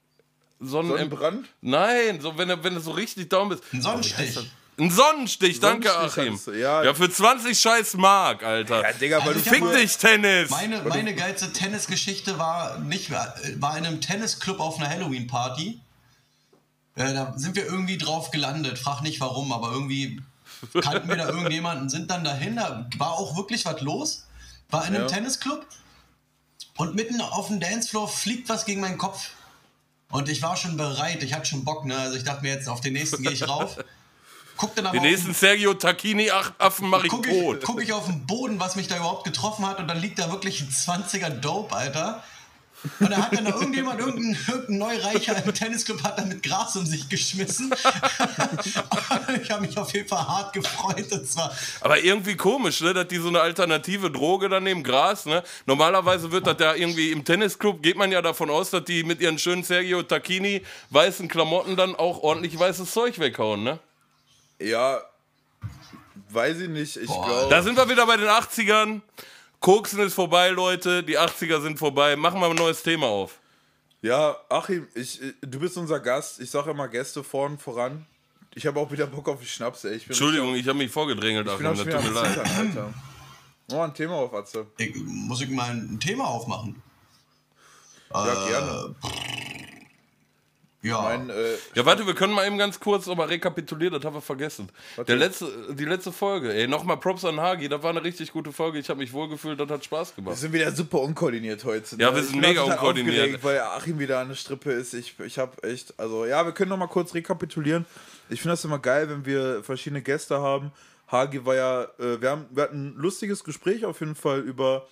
Sonnen. Sonnenbrand? Nein, so, wenn, du, wenn du so richtig down bist. Ein Sonnenstich. Ein Sonnenstich, danke Sonnenstich Achim. ja. ja, für 20 scheiß Mark, Alter. Ja, Digga, weil Also du Fick mal- dich, Tennis! Meine, meine geilste Tennisgeschichte war nicht war in einem Tennisclub auf einer Halloween-Party. Äh, da sind wir irgendwie drauf gelandet. Frag nicht warum, aber irgendwie kannten wir da irgendjemanden, sind dann dahin. Da war auch wirklich was los. War in einem Ja. Tennisclub und mitten auf dem Dancefloor fliegt was gegen meinen Kopf. Und ich war schon bereit, ich hatte schon Bock, ne? Also ich dachte mir jetzt, auf den nächsten gehe ich rauf. Guck dann aber Den nächsten Sergio Tacchini-Affen mache ich guck ich, tot. guck ich auf den Boden, was mich da überhaupt getroffen hat und dann liegt da wirklich ein 20er Dope, Alter. Und da hat dann noch irgendjemand, irgendein, irgendein Neureicher im Tennisclub hat dann mit Gras um sich geschmissen. ich habe mich auf jeden Fall hart gefreut. Und zwar, Aber irgendwie komisch, ne, dass die so eine alternative Droge dann nehmen, Gras, ne? Normalerweise wird das ja irgendwie im Tennisclub, geht man ja davon aus, dass die mit ihren schönen Sergio Tacchini weißen Klamotten dann auch ordentlich weißes Zeug weghauen, ne? Ja, weiß ich nicht. Ich glaube. Da sind wir wieder bei den 80ern. Koksen ist vorbei, Leute. Die 80er sind vorbei. Machen wir ein neues Thema auf. Ja, Achim, ich, äh, du bist unser Gast. Ich sage immer Gäste vorn voran. Ich habe auch wieder Bock auf die Schnaps, ey. Ich bin Entschuldigung, ich habe mich vorgedrängelt, Achim. Das tut mir leid. Zittern, Alter. Oh, ein Thema auf, Atze. ich, muss ich mal ein Thema aufmachen? Ja, Äh, gerne. Ja. Mein, äh, Ja, warte, wir können mal eben ganz kurz aber rekapitulieren, das haben wir vergessen. Der letzte, die letzte Folge, ey, nochmal Props an Hagi, das war eine richtig gute Folge. Ich habe mich wohlgefühlt, das hat Spaß wir gemacht. sind wieder super unkoordiniert heute. Ja, ne? wir Ich sind mega unkoordiniert. Weil Achim wieder an der Strippe ist. Ich, ich habe echt, also ja, wir können noch mal kurz rekapitulieren. Ich finde das immer geil, wenn wir verschiedene Gäste haben. Hagi war ja, äh, wir, haben, wir hatten ein lustiges Gespräch auf jeden Fall über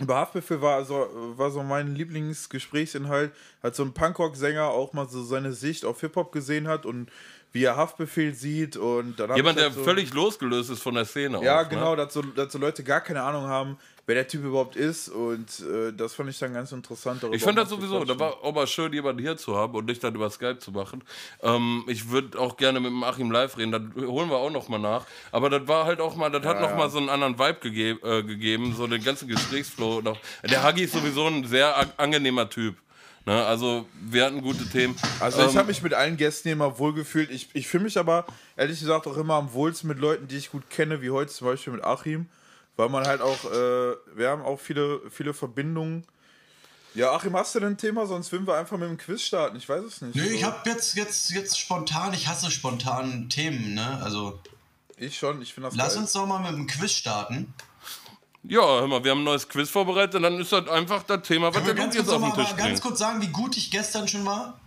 über Haftbefehl war so, war so mein Lieblingsgesprächsinhalt, als so ein Punkrock-Sänger auch mal so seine Sicht auf Hip-Hop gesehen hat und wie er Haftbefehl sieht und dann Jemand, der halt so, völlig losgelöst ist von der Szene. Ja, auch, genau, Ne? dass, so, dass so Leute gar keine Ahnung haben, wer der Typ überhaupt ist und äh, das fand ich dann ganz interessant. Ich fand das sowieso, da war auch mal schön, jemanden hier zu haben und nicht dann über Skype zu machen. Ähm, ich würde auch gerne mit dem Achim live reden, das holen wir auch noch mal nach. Aber das war halt auch mal, das hat Ja, noch ja. mal so einen anderen Vibe gegeb, äh, gegeben, so den ganzen Gesprächsflow. Noch. Der Hagi ist sowieso ein sehr angenehmer Typ. Ne? Also wir hatten gute Themen. Also ich Ähm, habe mich mit allen Gästen immer wohl gefühlt. Ich, ich fühle mich aber ehrlich gesagt auch immer am wohlsten mit Leuten, die ich gut kenne, wie heute zum Beispiel mit Achim, weil man halt auch, äh, wir haben auch viele, viele Verbindungen. Ja, Achim, hast du denn ein Thema? Sonst würden wir einfach mit dem Quiz starten. Ich weiß es nicht. Nö, ich So. habe jetzt, jetzt, jetzt spontan, ich hasse spontan Themen, ne? Also Ich schon, ich finde das lass geil. uns doch mal mit dem Quiz starten. Ja, hör mal, wir haben ein neues Quiz vorbereitet, dann ist das einfach das Thema, was wir ganz jetzt auf mal, den Tisch aber ganz kurz sagen, wie gut ich gestern schon war?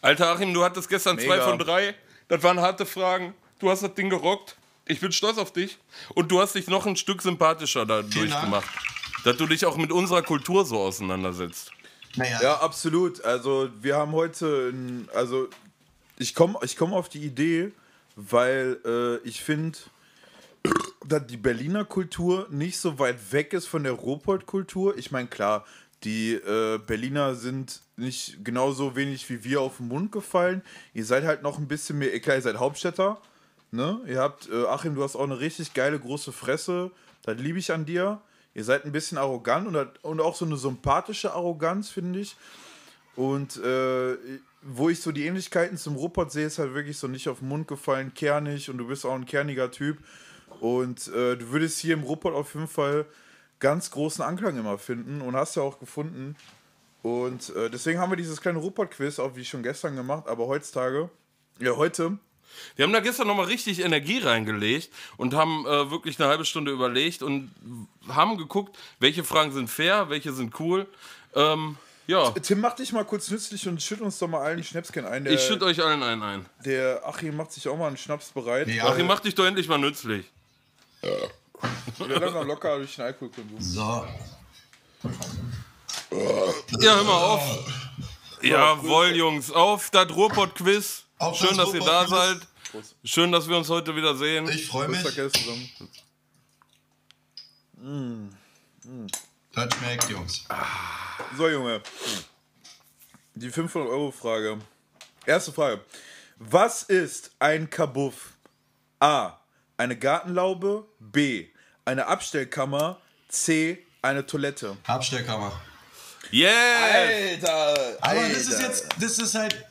Alter Achim, du hattest gestern Mega. zwei von drei. Das waren harte Fragen. Du hast das Ding gerockt. Ich bin stolz auf dich. Und du hast dich noch ein Stück sympathischer dadurch Dank. gemacht. Dass du dich auch mit unserer Kultur so auseinandersetzt. Naja, Ja, absolut. Also wir haben heute, ein, also ich komme ich komm auf die Idee, weil äh, ich finde, dass die Berliner Kultur nicht so weit weg ist von der Ruhrpott-Kultur. Ich meine, klar, die äh, Berliner sind nicht genauso wenig wie wir auf den Mund gefallen. Ihr seid halt noch ein bisschen mehr, klar, ihr seid Hauptstädter. Ne? Ihr habt, äh, Achim, du hast auch eine richtig geile große Fresse. Das liebe ich an dir. Ihr seid ein bisschen arrogant und, und auch so eine sympathische Arroganz, finde ich. Und äh, wo ich so die Ähnlichkeiten zum Ruppert sehe, ist halt wirklich so nicht auf den Mund gefallen, kernig und du bist auch ein kerniger Typ. Und äh, du würdest hier im Ruppert auf jeden Fall ganz großen Anklang immer finden und hast ja auch gefunden. Und äh, deswegen haben wir dieses kleine Ruppert-Quiz, auch wie schon gestern gemacht, aber heutzutage, ja, heute Wir haben da gestern nochmal richtig Energie reingelegt und haben äh, wirklich eine halbe Stunde überlegt und haben geguckt, welche Fragen sind fair, welche sind cool. Ähm, ja, Tim, mach dich mal kurz nützlich und schütt uns doch mal allen Schnäpschen ein. Der, ich schütte euch allen einen ein. der Achim macht sich auch mal einen Schnaps bereit. Ja. Achim, mach dich doch endlich mal nützlich. Wir werden noch locker durch den Alkoholkonsum. so. Ja, hör mal auf. Jawohl, Jungs, auf das Ruhrpott-Quiz. Auf Schön, das dass ihr da seid. Schön, dass wir uns heute wieder sehen. Ich freue Prost, mich. Zusammen. Das schmeckt, Jungs. So, Junge. Die 500-Euro-Frage. Erste Frage. Was ist ein Kabuff? A. Eine Gartenlaube. B. Eine Abstellkammer. C. Eine Toilette. Abstellkammer. Yes! Alter! Aber das ist jetzt, das ist halt,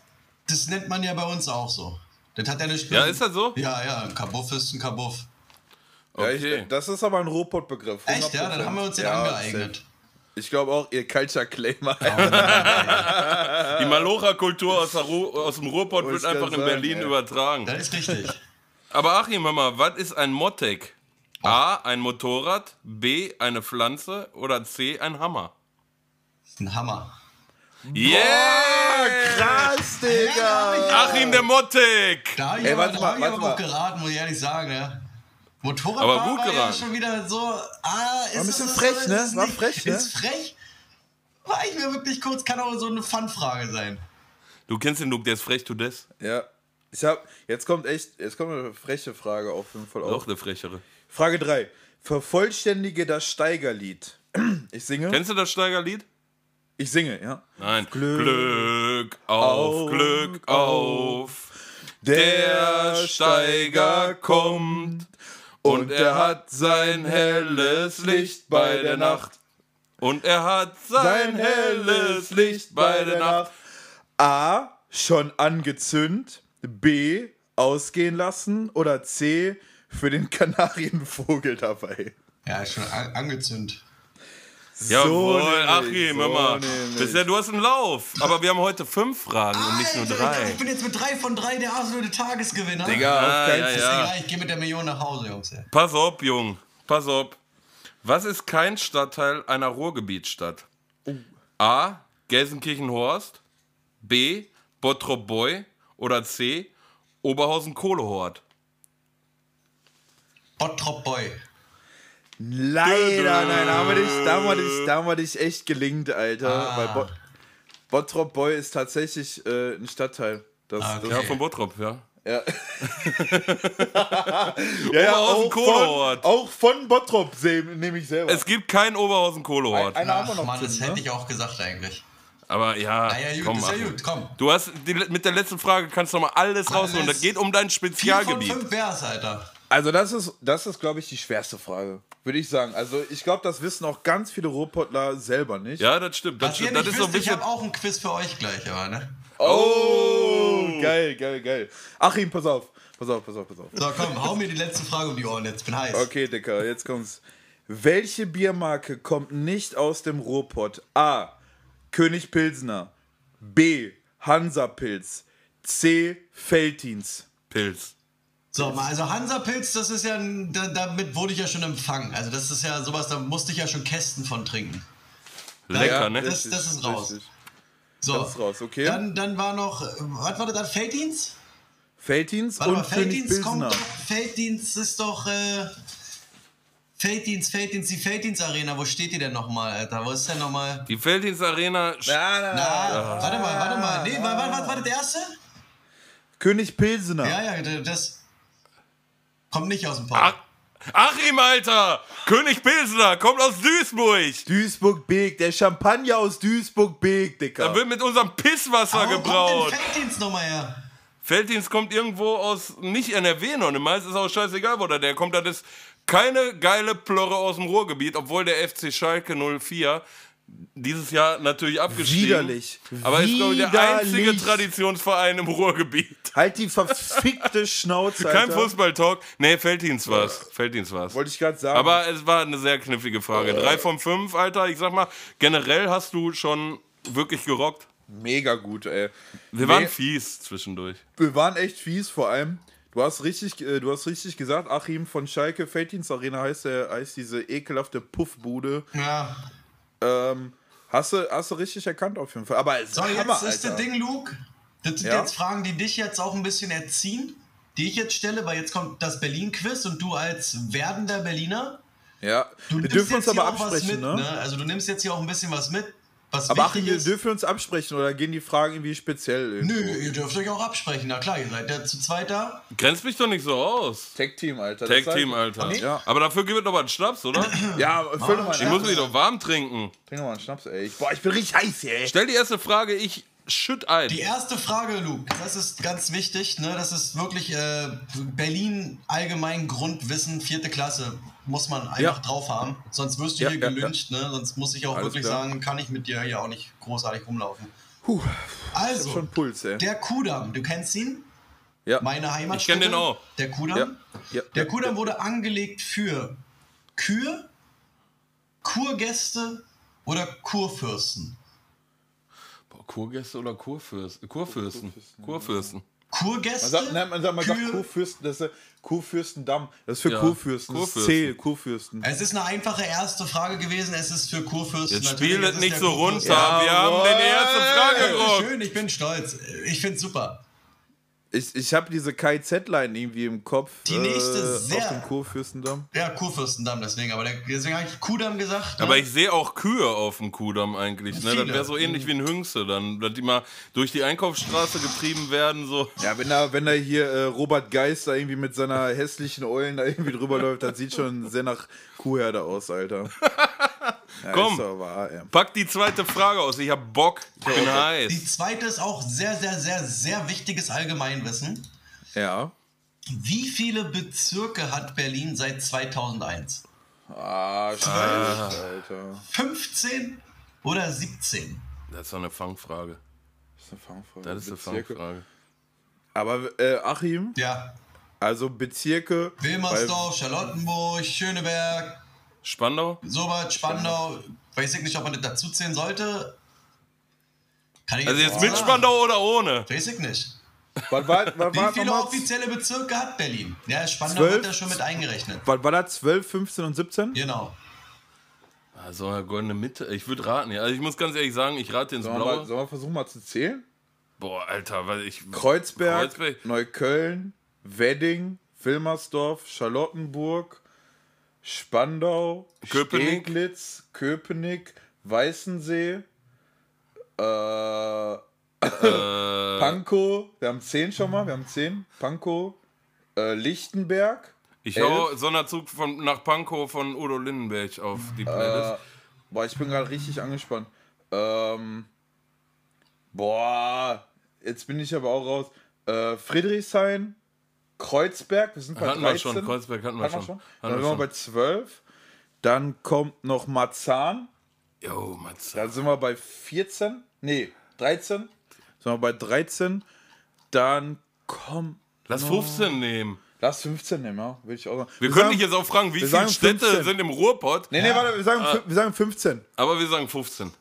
das nennt man ja bei uns auch so. Das hat ja eine Ja, ist das so? Ja, ja, ein Kabuff ist ein Kabuff. Ja, Okay. ich, das ist aber ein Ruhrpott-Begriff. Echt, ja? Dann haben wir uns den Ja, angeeignet. Ich glaube auch, ihr Culture Claimer. Die Malocha-Kultur aus, aus dem Ruhrpott wird einfach in Berlin ey. übertragen. Das ist richtig. Aber Achim, hör mal, was ist ein Mottek? A, ein Motorrad, B, eine Pflanze oder C, ein Hammer? Ein Hammer. Yeah! Krass, Digga. Achim der Mottek. Da habe ich Ey, aber, warte da mal, hab ich warte aber mal. auch geraten, muss ich ehrlich sagen. Ne? Motorrad Aber war, gut war ja schon wieder so. Ah, ist ein es bisschen das frech, ne? War nicht? frech, ne? Ist frech? War ich mir wirklich kurz, kann auch so eine Fun-Frage sein. Du kennst den Luke, der ist frech, du das? Ja. Ich hab, jetzt kommt echt, jetzt kommt eine freche Frage auf jeden Fall Doch, auf. der frechere. Frage 3. Vervollständige das Steigerlied. Ich singe. Kennst du das Steigerlied? Ich singe, ja. Nein. Glück Glück auf, auf, Glück auf. Der Steiger kommt und er hat sein helles Licht bei der Nacht. Und er hat sein helles Licht bei der Nacht. A. Schon angezündet. B. Ausgehen lassen. Oder C. Für den Kanarienvogel dabei. Ja, ist schon an angezündet. Jawohl, nämlich, Achim, so immer. nämlich. Bisher, du hast einen Lauf. Aber wir haben heute fünf Fragen und nicht nur Alter, drei. Ich bin jetzt mit drei von drei der absolute Tagesgewinner. Digga, Ah, ja, ja. Ja, ich gehe mit der Million nach Hause, Jungs. ey. Pass auf, Jung. Pass auf. Was ist kein Stadtteil einer Ruhrgebietsstadt? A. Gelsenkirchen-Horst. B. Bottrop-Boy. Oder C. Oberhausen-Kohlehort. Bottrop Boy. Leider, nein, da haben wir dich, da haben wir dich, da haben wir dich echt gelingt, Alter. Ah. Weil Bo Bottrop Boy ist tatsächlich äh, ein Stadtteil. Das, Ah, okay. Ja, von Bottrop, ja. Ja, ja, ja Oberhausen auch, von, auch von Bottrop nehme ich selber. Es gibt kein Oberhausen-Kohlehort. Einer haben wir Ach noch Mann, das drin, hätte ne? ich auch gesagt eigentlich. Aber ja, Na ja, gut, komm, ist ja gut, komm. Du hast die, mit der letzten Frage kannst du noch mal alles rausholen. Alles. Das geht um dein Vier von Spezialgebiet. fünf wär's, Alter. Also das ist, das ist glaube ich, die schwerste Frage. Würde ich sagen. Also ich glaube, das wissen auch ganz viele Ruhrpottler selber nicht. Ja, das stimmt. Das, stimmt. das nicht ist so ein ich habe auch ein Quiz für euch gleich, aber ne? Oh, geil, geil, geil. Achim, pass auf. Pass auf, pass auf, pass auf. So, komm, hau mir die letzte Frage um die Ohren jetzt. Bin heiß. Okay, Dicker, jetzt kommt's. Welche Biermarke kommt nicht aus dem Ruhrpott? A. König Pilsner. B. Hansapilz. C. Feldins. Pilz. So, mal, also Hansa-Pilz, das ist ja, da, damit wurde ich ja schon empfangen. Also das ist ja sowas, da musste ich ja schon Kästen von trinken. Lecker, Ja, ne? das- das ist raus. richtig. So, Das ist raus, okay. Dann, dann war noch, was war das dann, Felddienst? Feldins Warte mal, und König Felddienst kommt doch, Felddienst ist doch, äh, Felddienst, Felddienst, die Felddienst-Arena, wo steht die denn nochmal, Alter? Wo ist denn nochmal? Die Felddienst Arena. Na, na, na. Warte mal, warte mal. Nee, war, war, war, war das der erste? König Pilsner. Ja, ja, das kommt nicht aus dem. Ach, Achim, Alter! König Pilsner, kommt aus Duisburg! Duisburg-Beek, der Champagner aus Duisburg-Beek, Dicker. Da wird mit unserem Pisswasser Warum kommt gebraut. denn Felddienst nochmal her? Felddienst kommt irgendwo aus, nicht NRW noch, meist ist auch scheißegal, wo der, der kommt. Das ist keine geile Plörre aus dem Ruhrgebiet, obwohl der FC Schalke 04 dieses Jahr natürlich abgestiegen. Widerlich. Aber ist, glaube ich, der einzige Widerlich. Traditionsverein im Ruhrgebiet. Halt die verfickte Schnauze, Kein. Fußballtalk. Nee, Felddienst war's. Felddienst war's. Wollte ich gerade sagen. Aber es war eine sehr knifflige Frage. Drei von fünf, Alter. Ich sag mal, generell hast du schon wirklich gerockt. Mega gut, ey. Wir waren Nee. fies zwischendurch. Wir waren echt fies, vor allem. Du hast richtig, äh, du hast richtig gesagt, Achim von Schalke, Felddienst Arena heißt, der, heißt diese ekelhafte Puffbude. Ja. Ähm, hast, du, hast du richtig erkannt auf jeden Fall. Aber So, jetzt Hammer, ist das Alter. Ding, Luke. Das sind Ja? jetzt Fragen, die dich jetzt auch ein bisschen erziehen, die ich jetzt stelle, weil jetzt kommt das Berlin-Quiz und du als werdender Berliner, Ja, du wir dürfen uns aber absprechen, mit, ne? Also du nimmst jetzt hier auch ein bisschen was mit, was Aber Achim, wir ist. dürfen uns absprechen oder gehen die Fragen irgendwie speziell? irgendwo? Nö, ihr dürft euch auch absprechen. Na klar, ihr seid ja zu zweit da. Grenzt mich doch nicht so aus. Tag-Team, Alter. Tag das Team, Alter. Ja, Aber dafür gibt es doch mal einen Schnaps, oder? ja füll doch mal Ich einen muss Schnaps. mich doch warm trinken. Trink doch mal einen Schnaps, ey. Ich, boah, ich bin richtig heiß hier, ey. Stell die erste Frage, ich schütt ein. Die erste Frage, Luke, das ist ganz wichtig. Ne? Das ist wirklich äh, Berlin allgemein Grundwissen, vierte Klasse. Muss man einfach Ja. drauf haben. Sonst wirst du Ja, hier ja, gelünscht. Ne? Sonst muss ich auch Alles wirklich klar. sagen, kann ich mit dir hier auch nicht großartig rumlaufen. Puh, Also, schon Puls, ey. der Kudamm, du kennst ihn? Ja. Meine Heimatstätte. Ich kenn den auch. Der. Ja. Der Ja. Kudamm wurde angelegt für Kühe, Kurgäste oder Kurfürsten. Kurgäste oder Kurfürsten? Kurfürsten. Kurfürsten. Kurgäste. Man sagt, nein, man sagt, man sagt Kurfürsten, das ist Kurfürstendamm. Das ist für Ja, Kurfürsten. Das ist Kurfürsten. C, Kurfürsten. Es ist eine einfache erste Frage gewesen. Es ist für Kurfürsten. Jetzt natürlich. spiel Es es ist nicht so runter. Wir haben den ersten Frage Ja, gedruckt. schön, ich bin stolz. Ich find's super. Ich, ich habe diese KZ-Line irgendwie im Kopf. Die nächste äh, sehr- Auf dem Kurfürstendamm. Ja, Kurfürstendamm deswegen, aber der, deswegen habe ich Kudamm gesagt. Ne? Aber ich sehe auch Kühe auf dem Kudamm eigentlich. Ne? Das wäre so ähnlich wie ein Hüngste dann, dass die mal durch die Einkaufsstraße getrieben werden. So. Ja, wenn da, wenn da hier äh, Robert Geist da irgendwie mit seiner hässlichen Eulen da irgendwie drüber läuft, das sieht schon sehr nach Kuhherde aus, Alter. Ja, Komm. Wahr, ja. Pack die zweite Frage aus. Ich hab Bock. Ich bin Die heiß. zweite ist auch sehr, sehr, sehr, sehr wichtiges Allgemeinwissen. Ja. Wie viele Bezirke hat Berlin seit 2001? Ah, scheiße, Alter. 15 oder 17? Das ist doch eine Fangfrage. Das ist eine Fangfrage. Das ist eine Bezirke. Fangfrage. Aber äh, Achim, Ja. also Bezirke. Wilmersdorf, Charlottenburg, Schöneberg, Spandau? Sobert, Spandau. Weiß ich nicht, ob man das dazu zählen sollte. Kann ich Also jetzt mit sagen. Spandau oder ohne? Weiß ich nicht. Was war, was Wie viele offizielle Bezirke hat Berlin? Ja, Spandau Zwölf? wird da schon mit eingerechnet. was war da 12, 15 und 17? Genau. Also eine goldene Mitte. Ich würde raten, ja. Also ich muss ganz ehrlich sagen, ich rate ins Sollen mal, Blaue. sollen wir versuchen mal zu zählen? Boah, Alter, weil ich. Kreuzberg, Kreuzberg. Neukölln, Wedding, Wilmersdorf, Charlottenburg, Spandau, Köpenick. Steglitz, Köpenick, Weißensee, äh, Pankow, wir haben 10 schon mal, wir haben 10, Pankow, äh, Lichtenberg, Ich Elf? hau Sonderzug von, nach Pankow von Udo Lindenberg auf die Playlist. Äh, boah, ich bin gerade richtig angespannt. Ähm, boah, jetzt bin ich aber auch raus. Äh, Friedrichshain, Kreuzberg, wir sind bei hatten wir 13. schon, Kreuzberg hatten wir Hatten wir schon. schon. Hatten Dann wir sind wir bei 12. Dann kommt noch Marzahn. Jo, Matze. Da sind wir bei 14. Nee, 13. Sind wir bei 13. Dann kommt. Lass 15 nehmen. Lass 15 nehmen, ja. Würde ich auch sagen. Wir, Wir können sagen- dich jetzt auch fragen, wie wir viele Städte 15. sind im Ruhrpott? Nee, nee, warte, wir sagen, fün- wir sagen 15. Aber wir sagen 15.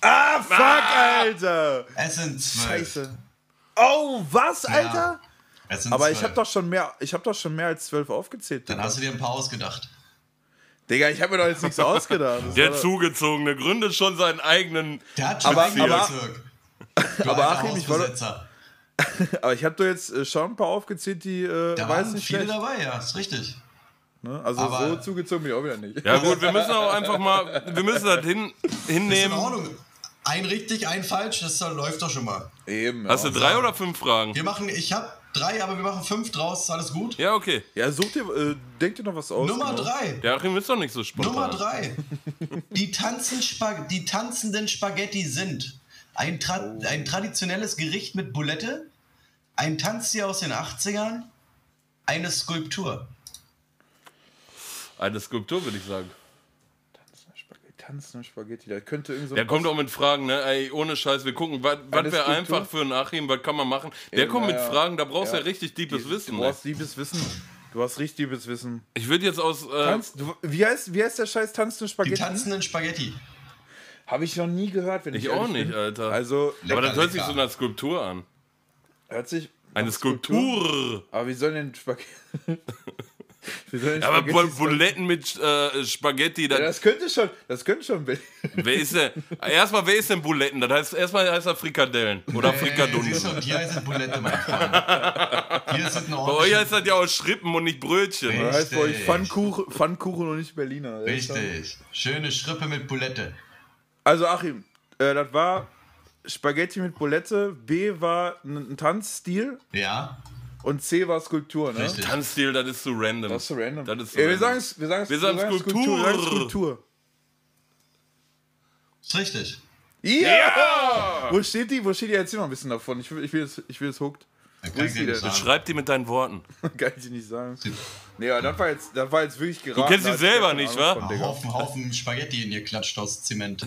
Ah, fuck, Alter! Es sind zwölf. Scheiße. Oh, was, Alter? Es sind Aber ich zwölf. habe doch schon mehr, ich habe doch schon mehr als zwölf aufgezählt. Dann hast du dir ein paar ausgedacht. Digga, ich habe mir doch jetzt nichts ausgedacht. Das Der Zugezogene gründet schon seinen eigenen. Der hat schon Aber- einen aber- aber Achim, ich war doch- Hausbesetzer. aber ich habe doch jetzt äh, schon ein paar aufgezählt, die äh, Da weiß nicht viele schlecht. dabei, ja, ist richtig. Ne? Also Aber- so zugezogen bin ich auch wieder nicht. Ja gut, wir müssen auch einfach mal, wir müssen das hin, Ist in hinnehmen. Ordnung. Ein richtig, ein falsch, das läuft doch schon mal. Eben. Hast du drei oder fünf Fragen? Wir machen, ich habe drei, aber wir machen fünf draus, ist alles gut. Ja, okay. ja, such dir, äh, denk dir noch was aus. Nummer genau. drei. Der Achim ist doch nicht so spontan. Nummer drei. Die, tanzen Spag die tanzenden Spaghetti sind ein, tra ein traditionelles Gericht mit Bulette, ein Tanztier aus den 80ern, eine Skulptur. Eine Skulptur, würde ich sagen. Tanzen Spaghetti, da könnte irgend so Der kommt auch mit Fragen, ne? Ey, ohne Scheiß, wir gucken, was Eine wäre Skulptur? einfach für einen Achim, was kann man machen? Der Ja, kommt mit ja. Fragen, da brauchst du Ja. ja richtig deepes Wissen. Du hast liebes Wissen. Du hast richtig liebes Wissen. Ich würde jetzt aus. Äh, Tanz, du, wie, heißt, wie heißt der scheiß tanzende Die Spaghetti? tanzenden Spaghetti. Habe ich noch nie gehört, wenn ich, ich auch nicht, bin. Alter. Also, aber das lecker, hört sich lecker. so nach Skulptur an. hört sich. Eine nach Skulptur. Aber wie soll denn Spaghetti. denn Aber Buletten mit äh, Spaghetti, Ja, das, das könnte schon, das könnte schon. wer ist denn? Erstmal, wer ist denn Buletten? Das heißt, erstmal heißt er Frikadellen oder Frikadunden. siehst du, und hier heißt es Bulette, mein Freund. Hier ist es ein Bei euch heißt das ja auch Schrippen und nicht Brötchen. Nee. Das heißt bei euch Richtig. Pfannkuchen, Pfannkuchen und nicht Berliner. Richtig. Schöne Schrippe mit Bulette. Also Achim, äh, das war Spaghetti mit Bulette, B war ein Tanzstil Ja. Und C war Skulptur, ne? Richtig. Tanzstil, das ist zu random. Das ist so random. Das ist so ja, wir random. sagen es, wir sagen es, Wir sagen Skulptur. wir sagen Skulptur. Ist richtig. Ja! Wo steht die? Wo steht die? Erzähl mal ein bisschen davon. Ich will, ich will jetzt, ich will jetzt hooked. Ich die mit deinen Worten. Kann ich dir nicht sagen. Nee, aber das war jetzt, das war jetzt wirklich geraten. Du kennst sie selber nicht, wa? von. Haufen, Haufen Spaghetti in ihr klatscht aus Zement.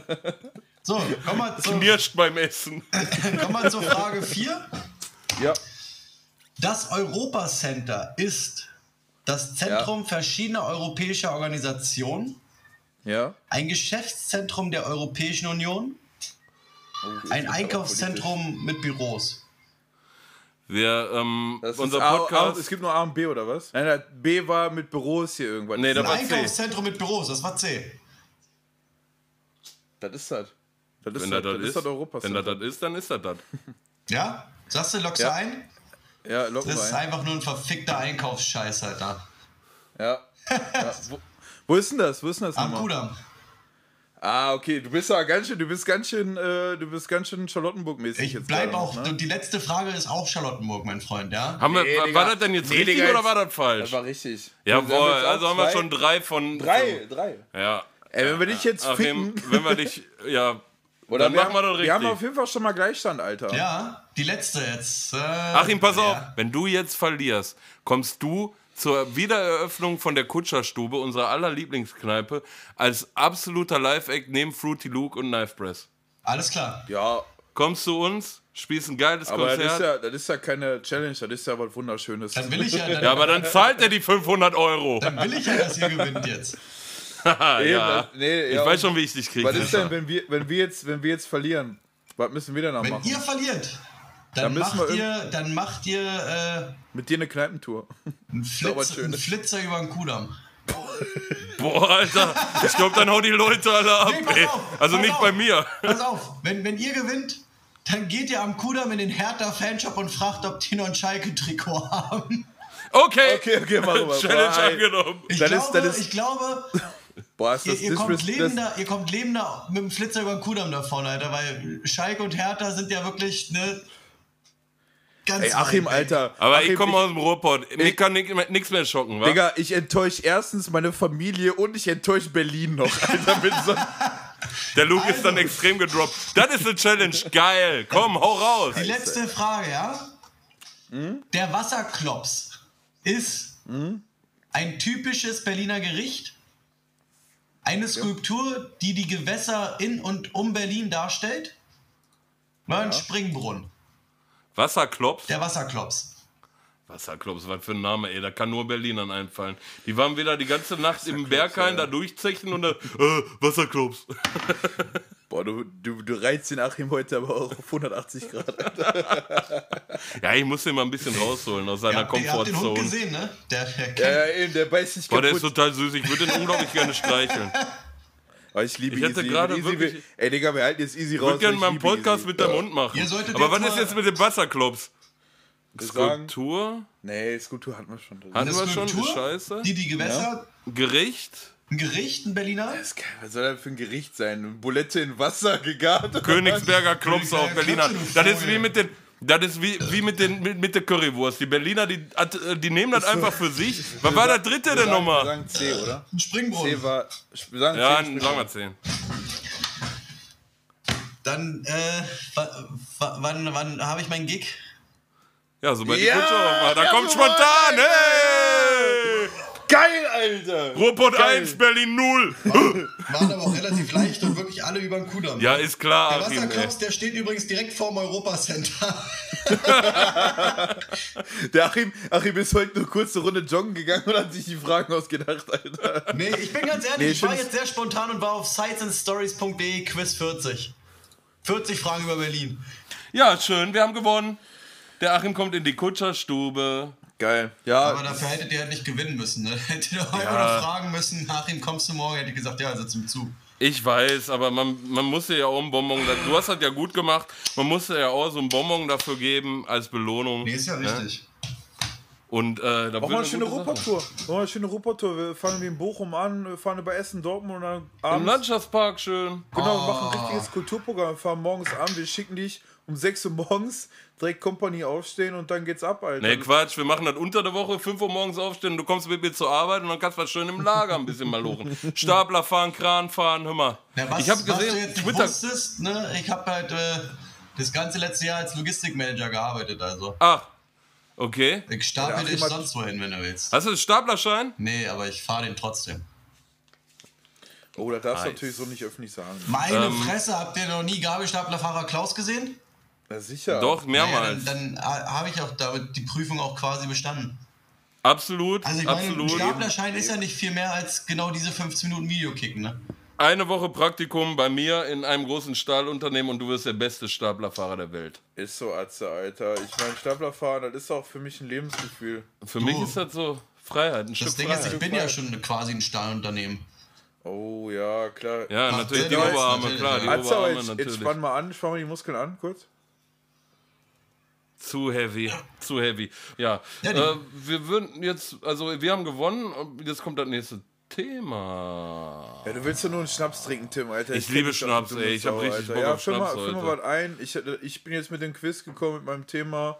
so, komm mal, zu, Knirscht beim Essen. komm mal zur Frage 4. Ja. Das Europacenter ist das Zentrum verschiedener europäischer Organisationen, Ja. ein Geschäftszentrum der Europäischen Union, Ein Einkaufszentrum mit Büros. Wir, ähm, Das unser ist A, A, Podcast. es gibt nur A und B, oder was? Nein, nein, B war mit Büros hier irgendwas. Nee, da Ein war C. Einkaufszentrum mit Büros, das war C. das ist das. Das ist Wenn das, das das das ist das ist, Europa. wenn das das ist, dann ist das das. Ja? Sagst du, lockst du Ja. ein? Ja, lock Das ist einfach nur ein verfickter Einkaufsscheiß, Alter. Ja. ja. Wo, wo ist denn das? Wo ist denn das Am? Kudamm. Ah, okay, du bist ja ganz schön, du bist ganz schön, äh, du bist ganz schön Charlottenburg-mäßig Ich jetzt. bleib auch, noch, ne? die letzte Frage ist auch Charlottenburg, mein Freund, ja? Haben wir, Nee, war- Digga. war das denn jetzt Nee, richtig Digga, oder war das falsch? Das war richtig. Jawohl, also haben wir schon drei von. Drei, drei. Ja. Ey, wenn wir dich jetzt Achim, ficken, wenn wir dich. Ja. oder dann wir machen wir das haben, wir haben richtig. auf jeden Fall schon mal Gleichstand, Alter. Ja, die letzte jetzt. Äh, Achim, pass ja. auf, wenn du jetzt verlierst, kommst du zur Wiedereröffnung von der Kutscherstube, unserer aller Lieblingskneipe, als absoluter Live-Act neben Fruity Luke und Knife Press. Alles klar. Ja, Kommst zu uns, spielst ein geiles aber das ist, Konzert. ja, das ist ja keine Challenge, das ist ja was Wunderschönes. Dann will ich ja, dann, Ja, aber dann zahlt er die 500 Euro. dann will ich ja, dass ihr gewinnt jetzt. Eben, ja. nee, Ich ja, weiß schon, wie ich dich kriege. Was ist denn, wenn wir, wenn wir, jetzt, wenn wir jetzt verlieren? Was müssen wir denn noch Wenn machen? ihr verliert, dann, Dann müssen macht wir ihr, dann macht ihr äh, Mit dir eine Kneipentour. Flitz, einen Flitzer über den Kudamm. Boah, Alter, ich glaube, dann hauen die Leute alle ab. Nee, auf, Also pass nicht auf. bei mir. Pass auf, wenn, wenn ihr gewinnt, dann geht ihr am Kudamm in den Hertha-Fanshop und fragt, ob die noch ein Schalke-Trikot haben. Okay, Okay, okay, machen wir. Challenge angenommen. Ich, ist- glaube, das ist- ich glaube, Boah, ist ihr, das, ihr, das, kommt lebender, ihr kommt lebender mit dem Flitzer über den Kudamm davon, Alter, weil Schalke und Hertha sind ja wirklich, ne, ganz Ey, Achim. Alter. Aber Achim, ich komme aus dem Ruhrpott. Mich kann nichts mehr schocken, wa? Digga, ich enttäusche erstens meine Familie und ich enttäusche Berlin noch, Alter. Mit so, Der Luke ist Also. dann extrem gedroppt. Das ist eine Challenge. Geil. Komm, hau raus. Die letzte Frage, ja? Hm? Der Wasserklops ist ein typisches Berliner Gericht. Eine Skulptur, die die Gewässer in und um Berlin darstellt. War ein Springbrunnen. Wasserklops. Der Wasserklops. Wasserklops, was für ein Name, ey. Da kann nur Berlinern einfallen. Die waren wieder die ganze Nacht im Berghain da durchzechen und da, äh, Wasserklops. boah, du, du, du reizt den Achim heute aber auch auf 180 Grad. Ja, ich muss den mal ein bisschen rausholen aus seiner Ja, ihr habt den Hund Komfortzone. gesehen, ne? Der, der Ja, kennt, ja, eben, der beißt sich Boah, der ist total süß. Ich würde den unglaublich gerne streicheln. Aber ich liebe Ich hätte Easy. gerade Easy wirklich- will- Ey, Digga, wir halten jetzt Easy Ich raus. würde gerne mal ich einen Podcast Easy. mit deinem Mund machen. Aber was ist jetzt mit dem Wasserklops? Sagen, Skulptur? nee, Skulptur hatten wir schon drin. Hatten wir schon? Ist scheiße. die die Gewässer, Gericht? ein Gericht, ein Berliner. Das geil. Was soll das für ein Gericht sein? Eine Bulette in Wasser gegart? Königsberger Klops auf Berliner. Das ist Vogel. wie mit den. Das ist wie, wie mit, den, mit, mit der Currywurst. Die Berliner, die, die nehmen das einfach für sich. Was war der dritte denn Wir nochmal? sagen C, oder? Ein Springbrunnen. C war. Wir sagen Ja, C. sagen wir 10. Dann, äh, wa- wa- wann, wann habe ich meinen Gig? Ja, sobald Ja, die Kutsche aufmacht. Da ja, kommt spontan. Hey! Geil, Alter! Ruhrpott Geil. 1, Berlin 0. Waren aber auch relativ leicht und wirklich alle über den Kudamm. Ja, ist klar, Der. Wasserklops, der steht übrigens direkt vorm Europacenter. Der Achim, Achim ist heute nur kurz eine Runde joggen gegangen und hat sich die Fragen ausgedacht, Alter. Nee, ich bin ganz ehrlich, Nee, ich war jetzt sehr spontan und war auf sitesandstories.de Quiz 40. 40 Fragen über Berlin. Ja, schön, wir haben gewonnen. Der Achim kommt in die Kutscherstube. Geil. Ja, Aber dafür hättet ihr halt nicht gewinnen müssen. Ne? Hättet ihr einfach nur fragen müssen, Achim, kommst du morgen? Hätte ich gesagt, ja, sitz im Zug. Ich weiß, aber man, man musste ja auch ein Bonbon, du hast das ja gut gemacht, man musste ja auch so ein Bonbon dafür geben als Belohnung. Nee, ist ja Ne? Und äh, da Machen wir wird eine schöne. Ruhrpott-Tour. Machen wir eine schöne Ruhrpott-Tour. Wir fahren wie in Bochum an, wir fahren über Essen, Dortmund und dann Im abends. Landschaftspark schön. Genau, wir Ah. machen ein richtiges Kulturprogramm. Wir fahren morgens an, wir schicken dich um 6 Uhr morgens, direkt Company aufstehen und dann geht's ab, Alter. Nee, Quatsch, wir machen das unter der Woche, 5 Uhr morgens aufstehen, du kommst mit mir zur Arbeit und dann kannst du was schön im Lager ein bisschen mal lochen. Stapler fahren, Kran fahren, hör mal. Ja, was, ich habe was du gesehen, jetzt Twitter. wusstest, ne? ich habe halt äh, das ganze letzte Jahr als Logistikmanager gearbeitet. Also Ach, okay. ich stapel dich sonst wohin, wenn du willst. Hast du einen Staplerschein? Nee, aber ich fahre den trotzdem. Oh, das darfst du Nice. natürlich so nicht öffentlich sagen. Meine Ähm. Fresse, habt ihr noch nie Gabelstaplerfahrer Klaus gesehen? Ja, sicher. Doch, Naja, mehrmals. dann dann habe ich auch damit die Prüfung auch quasi bestanden. absolut, Also ich meine, absolut. ein Staplerschein ist ja nicht viel mehr als genau diese 15 Minuten Video kicken, ne? Eine Woche Praktikum bei mir in einem großen Stahlunternehmen und du wirst der beste Staplerfahrer der Welt. Ist so, Atze, Alter. Ich meine, Staplerfahren, das ist auch für mich ein Lebensgefühl. Für mich ist das so Freiheit, ein Das Stück Ding Freiheit. ist, ich bin ja schon quasi ein Stahlunternehmen. Oh, ja, klar. ja, Ach, natürlich die Oberarme, natürlich, klar, die. Atze, Oberarme jetzt, jetzt natürlich. spann mal an, spann mal die Muskeln an, kurz. Zu heavy, zu heavy. Ja, Ja, äh, wir würden jetzt, also wir haben gewonnen, jetzt kommt das nächste Thema. Ja, du willst ja nur einen Schnaps trinken, Tim, Alter. Ich kenn liebe doch, Schnaps, ey. Ich hab Sau, richtig Alter. Bock ja, auf Schnaps mal, füll mal was ein. Ich, ich bin jetzt mit dem Quiz gekommen, mit meinem Thema.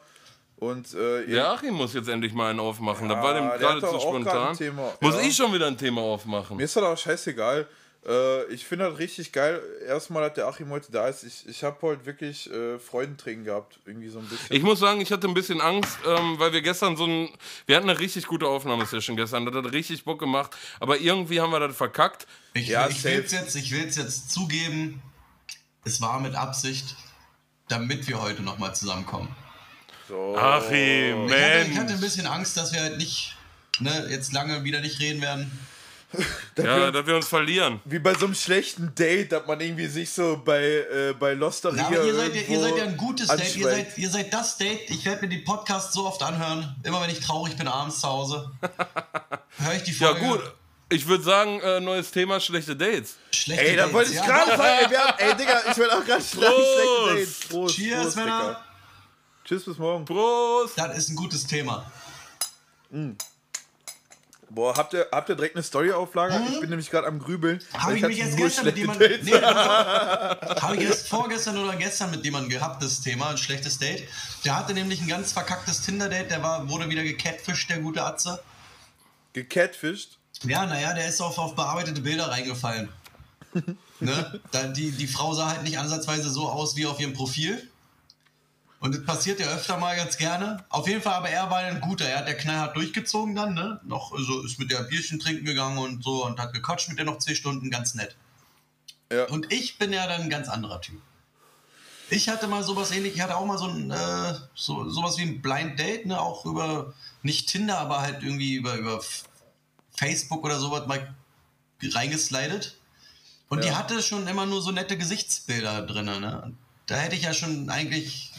Und, äh, Der Achim muss jetzt endlich mal einen aufmachen. da Ja, war dem gerade zu doch spontan. Muss Ja. ich schon wieder ein Thema aufmachen? Mir ist das auch scheißegal. Äh, ich finde das richtig geil. Erstmal, dass der Achim heute da ist. Ich, ich habe heute wirklich äh, Freudentränen gehabt. Irgendwie so ein bisschen. Ich muss sagen, ich hatte ein bisschen Angst, ähm, weil wir gestern so ein. Wir hatten eine richtig gute Aufnahmesession gestern. Das hat richtig Bock gemacht. Aber irgendwie haben wir das verkackt. Ich, Ja, ich will es jetzt, ich will's jetzt zugeben, es war mit Absicht, damit wir heute nochmal zusammenkommen. so. Achim, Ich hatte, ich hatte ein Mensch. bisschen Angst, dass wir halt nicht, ne, jetzt lange wieder nicht reden werden. Ja, dass wir uns verlieren. Wie bei so einem schlechten Date, dass man irgendwie sich so bei, äh, bei Losteria Na, aber ihr seid, ja- ihr seid ja ein gutes Date. Ihr seid, ihr seid das Date. Ich werde mir die Podcasts so oft anhören. Immer wenn ich traurig bin, abends zu Hause. Höre ich die Ja, Folge. gut. Ich würde sagen, äh, neues Thema: schlechte Dates. Schlechte Ey, da wollte ich ja. gerade sagen, ey, wir haben, ey, Digga, ich will auch gerade schlechte. Dates. Prost, Cheers, Prost, Männer. Digga. Tschüss, bis morgen. Prost! Das ist ein gutes Thema. Boah, habt ihr, habt ihr direkt eine Story-Auflage? Ich bin nämlich gerade am Grübeln. Habe ich hatte mich erst nur gestern mit jemandem. Nee, habe ich erst vorgestern oder gestern mit jemandem gehabt, das Thema, ein schlechtes Date. Der hatte nämlich ein ganz verkacktes Tinder-Date, der war, wurde wieder gecatfischt, der gute Atze. Gecatfischt. Ja, naja, der ist auf, auf bearbeitete Bilder reingefallen. ne? da, die, die Frau sah halt nicht ansatzweise so aus wie auf ihrem Profil. Und das passiert ja öfter mal ganz gerne. Auf jeden Fall, aber er war ein guter. Er hat der knallhart durchgezogen dann, ne? Noch, also ist mit der Bierchen trinken gegangen und so und hat gequatscht mit der noch zehn Stunden, ganz nett. Ja. Und ich bin ja dann ein ganz anderer Typ. Ich hatte mal sowas ähnlich, ich hatte auch mal so ein, äh, so, sowas wie ein Blind Date, ne? Auch über, nicht Tinder, aber halt irgendwie über, über Facebook oder sowas mal reingeslidet. Und die Ja. hatte schon immer nur so nette Gesichtsbilder drin, ne? Da hätte ich ja schon eigentlich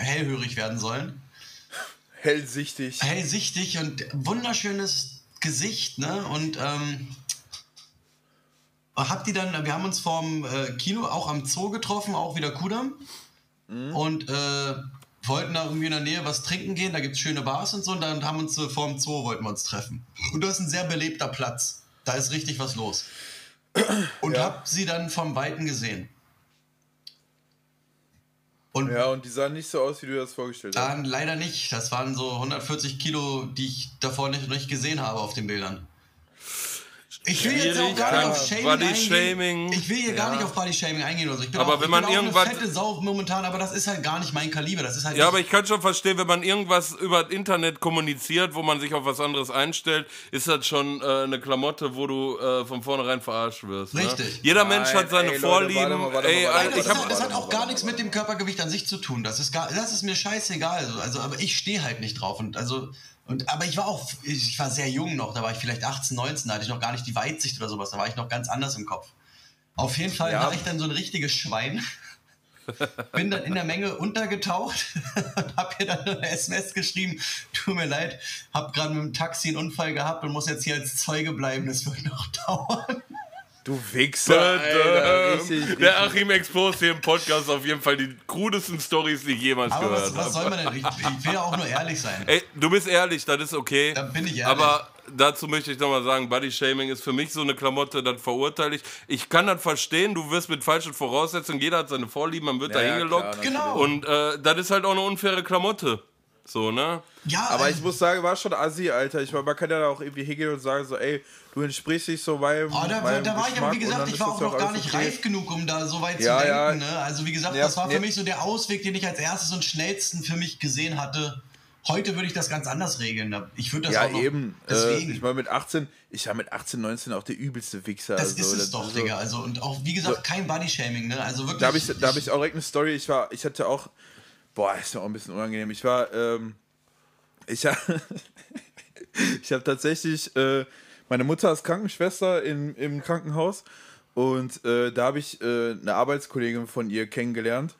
hellhörig werden sollen. Hellsichtig. Hellsichtig und wunderschönes Gesicht, ne? Und ähm, hab die dann, wir haben uns vorm äh, Kino auch am Zoo getroffen, auch wieder Kudam. Und äh, wollten da irgendwie in der Nähe was trinken gehen, da gibt es schöne Bars und so, und dann haben uns äh, vorm Zoo wollten wir uns treffen. Und das ist ein sehr belebter Platz. Da ist richtig was los. Und Ja. hab sie dann vom Weiten gesehen. Und Ja, und die sahen nicht so aus, wie du das vorgestellt hast. dann leider nicht. Das waren so 140 Kilo, die ich davor nicht, nicht gesehen habe auf den Bildern. Ich will jetzt auch gar nicht auf Shaming Body eingehen. Shaming, Ich will hier gar ja. nicht auf Body Shaming eingehen oder so. Ich bin Aber auch, wenn ich man bin auch irgendwas- eine fette Sau momentan, aber das ist halt gar nicht mein Kaliber. Das ist halt Ja, aber ich kann schon verstehen, wenn man irgendwas über das Internet kommuniziert, wo man sich auf was anderes einstellt, ist das schon äh, eine Klamotte, wo du äh, von vornherein verarscht wirst. Ne? Richtig. Jeder Mensch Nein, hat seine ey, Leute, Vorlieben. warte mal, warte ey, mal, warte Alter, Nein, das, ich hat, hab, das hat warte auch gar nichts mit dem Körpergewicht an sich zu tun. Das ist, gar, das ist mir scheißegal. Also, also, aber ich stehe halt nicht drauf. Und, also, und, aber ich war auch, ich war sehr jung noch, da war ich vielleicht 18, 19, da hatte ich noch gar nicht die Weitsicht oder sowas, da war ich noch ganz anders im Kopf. Auf jeden Fall Ja. war ich dann so ein richtiges Schwein. Bin dann in der Menge untergetaucht und hab ihr dann eine SMS geschrieben, tut mir leid, hab gerade mit dem Taxi einen Unfall gehabt und muss jetzt hier als Zeuge bleiben, das wird noch dauern. Du Wichser, Alter. Richtig, richtig. der Achim exposed hier im Podcast auf jeden Fall die krudesten Stories, die ich jemals Aber gehört was, was habe. soll man denn? Ich, ich will ja auch nur ehrlich sein. Ey, du bist ehrlich, das ist okay. Da bin ich ehrlich. Aber dazu möchte ich nochmal sagen, Body Shaming ist für mich so eine Klamotte, das verurteile ich. Ich kann das verstehen, du wirst mit falschen Voraussetzungen, jeder hat seine Vorlieben, man wird Ja, da hingelockt. Genau. Und äh, das ist halt auch eine unfaire Klamotte. So, ne? Ja, Aber also- ich muss sagen, war schon assi, Alter. Ich meine, man kann ja auch irgendwie hingehen und sagen so, ey, du entsprichst dich so meinem Oh, da, meinem da war ich aber, wie gesagt, ich war das auch noch gar nicht okay. reif genug, um da so weit Ja, zu ja. denken. Ne? Also wie gesagt, Ja, das war für mich so der Ausweg, den ich als erstes und schnellsten für mich gesehen hatte. Heute würde ich das ganz anders regeln. Ich würde das Ja, auch noch, eben. Äh, Deswegen. ich meine, mit 18, ich war mit 18, 19 auch der übelste Wichser. das also, ist es doch, so- Digga. Also, und auch, wie gesagt, kein Bodyshaming, ne? Also wirklich. Da habe ich, da hab ich auch direkt eine Story. Ich war, ich hatte auch, boah, ist ja auch ein bisschen unangenehm. Ich war, ähm, ich habe, ich habe tatsächlich äh, meine Mutter ist Krankenschwester in, im Krankenhaus und äh, da habe ich äh, eine Arbeitskollegin von ihr kennengelernt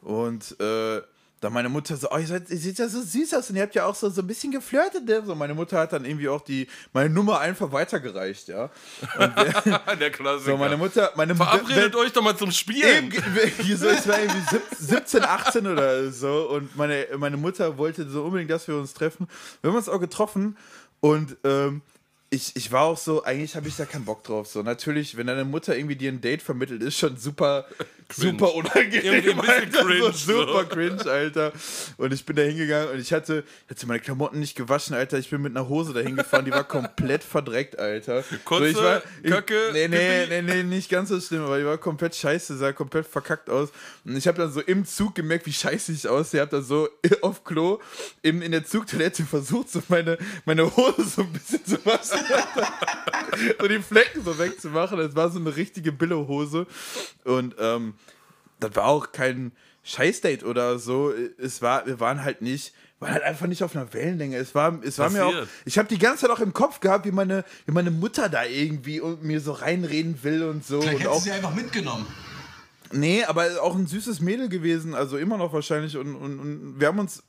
und äh, da meine Mutter so, oh, ihr, seid, ihr seht ja so süß aus und ihr habt ja auch so, so ein bisschen geflirtet. Ne? So, meine Mutter hat dann irgendwie auch die, meine Nummer einfach weitergereicht, ja. Und wir, Der Klassiker. so, meine Mutter, meine Verabredet wenn- euch doch mal zum Spielen. Eben, so, es war irgendwie sieb- 17, 18 oder so und meine, meine Mutter wollte so unbedingt, dass wir uns treffen. Wir haben uns auch getroffen und ähm, ich, ich war auch so, eigentlich habe ich da keinen Bock drauf. So, natürlich, wenn deine Mutter irgendwie dir ein Date vermittelt, ist schon super, super unangenehm. Alter, cringe, So super so. cringe, Alter. Und ich bin da hingegangen und ich hatte, ich hatte meine Klamotten nicht gewaschen, Alter. Ich bin mit einer Hose dahin gefahren, die war komplett verdreckt, Alter. Kotze, ich war, ich, Kacke, Nee, nee, nee, nee, nicht ganz so schlimm, aber die war komplett scheiße, sah komplett verkackt aus. Und ich habe dann so im Zug gemerkt, wie scheiße ich aussehe. Hab dann so auf Klo in, in der Zugtoilette versucht, so meine, meine Hose so ein bisschen zu waschen. so die Flecken so wegzumachen. Das war so eine richtige Billohose. Und ähm, das war auch kein Scheißdate oder so. Es war, wir waren halt nicht, waren halt einfach nicht auf einer Wellenlänge. Es war, es war mir auch, ich habe die ganze Zeit auch im Kopf gehabt, wie meine, wie meine Mutter da irgendwie und mir so reinreden will und so. Vielleicht und hättest auch, du sie einfach mitgenommen. nee, aber auch ein süßes Mädel gewesen, also immer noch wahrscheinlich. Und, und, und wir haben uns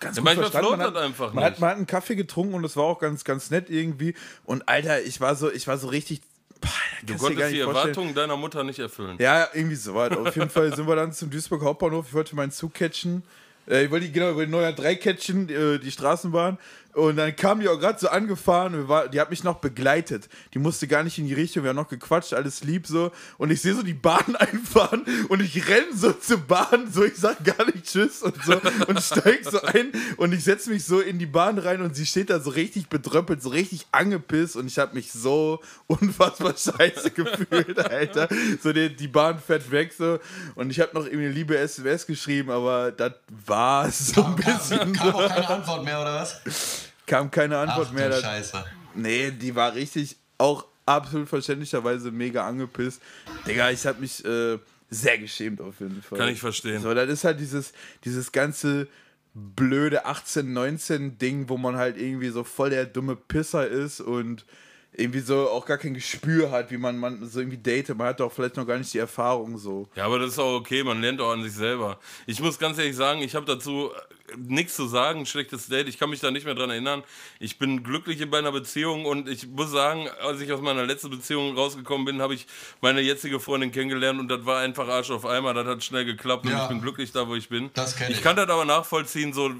ganz Ja, gut manchmal verstanden. Man das einfach man hat, man hat einen Kaffee getrunken und es war auch ganz, ganz nett irgendwie. Und Alter, ich war so, ich war so richtig. Boah, Du konntest die vorstellen. Erwartungen deiner Mutter nicht erfüllen. Ja, irgendwie so weit. Auf jeden Fall sind wir dann zum Duisburg Hauptbahnhof. Ich wollte meinen Zug catchen. Äh, ich wollte die, genau über die neue 3 catchen, äh, die Straßenbahn. Und dann kam die auch gerade so angefahren. Wir war, die hat mich noch begleitet. Die musste gar nicht in die Richtung. Wir haben noch gequatscht, alles lieb so. Und ich sehe so die Bahn einfahren und ich renne so zur Bahn. So, ich sag gar nicht Tschüss und so. Und steig so ein und ich setze mich so in die Bahn rein und sie steht da so richtig bedröppelt, so richtig angepisst. Und ich habe mich so unfassbar scheiße gefühlt, Alter. So, die, die Bahn fährt weg so. Und ich habe noch irgendwie eine liebe SMS geschrieben, aber das war so ein Kam, bisschen. kam auch keine Antwort mehr, oder was? Kam keine Antwort Ach, mehr. du Scheiße. Nee, die war richtig auch absolut verständlicherweise mega angepisst. Digga, ich habe mich äh, sehr geschämt auf jeden Fall. Kann ich verstehen. So, das ist halt dieses, dieses ganze blöde 18, 19 Ding, wo man halt irgendwie so voll der dumme Pisser ist und irgendwie so auch gar kein Gespür hat, wie man, man so irgendwie datet. Man hat auch vielleicht noch gar nicht die Erfahrung so. Ja, aber das ist auch okay, man lernt auch an sich selber. Ich muss ganz ehrlich sagen, ich habe dazu nichts zu sagen, schlechtes Date, ich kann mich da nicht mehr dran erinnern. Ich bin glücklich in meiner Beziehung und ich muss sagen, als ich aus meiner letzten Beziehung rausgekommen bin, habe ich meine jetzige Freundin kennengelernt und das war einfach Arsch auf Eimer, das hat schnell geklappt und Ja. ich bin glücklich da, wo ich bin. Das kenn ich ich. kann das aber nachvollziehen, so,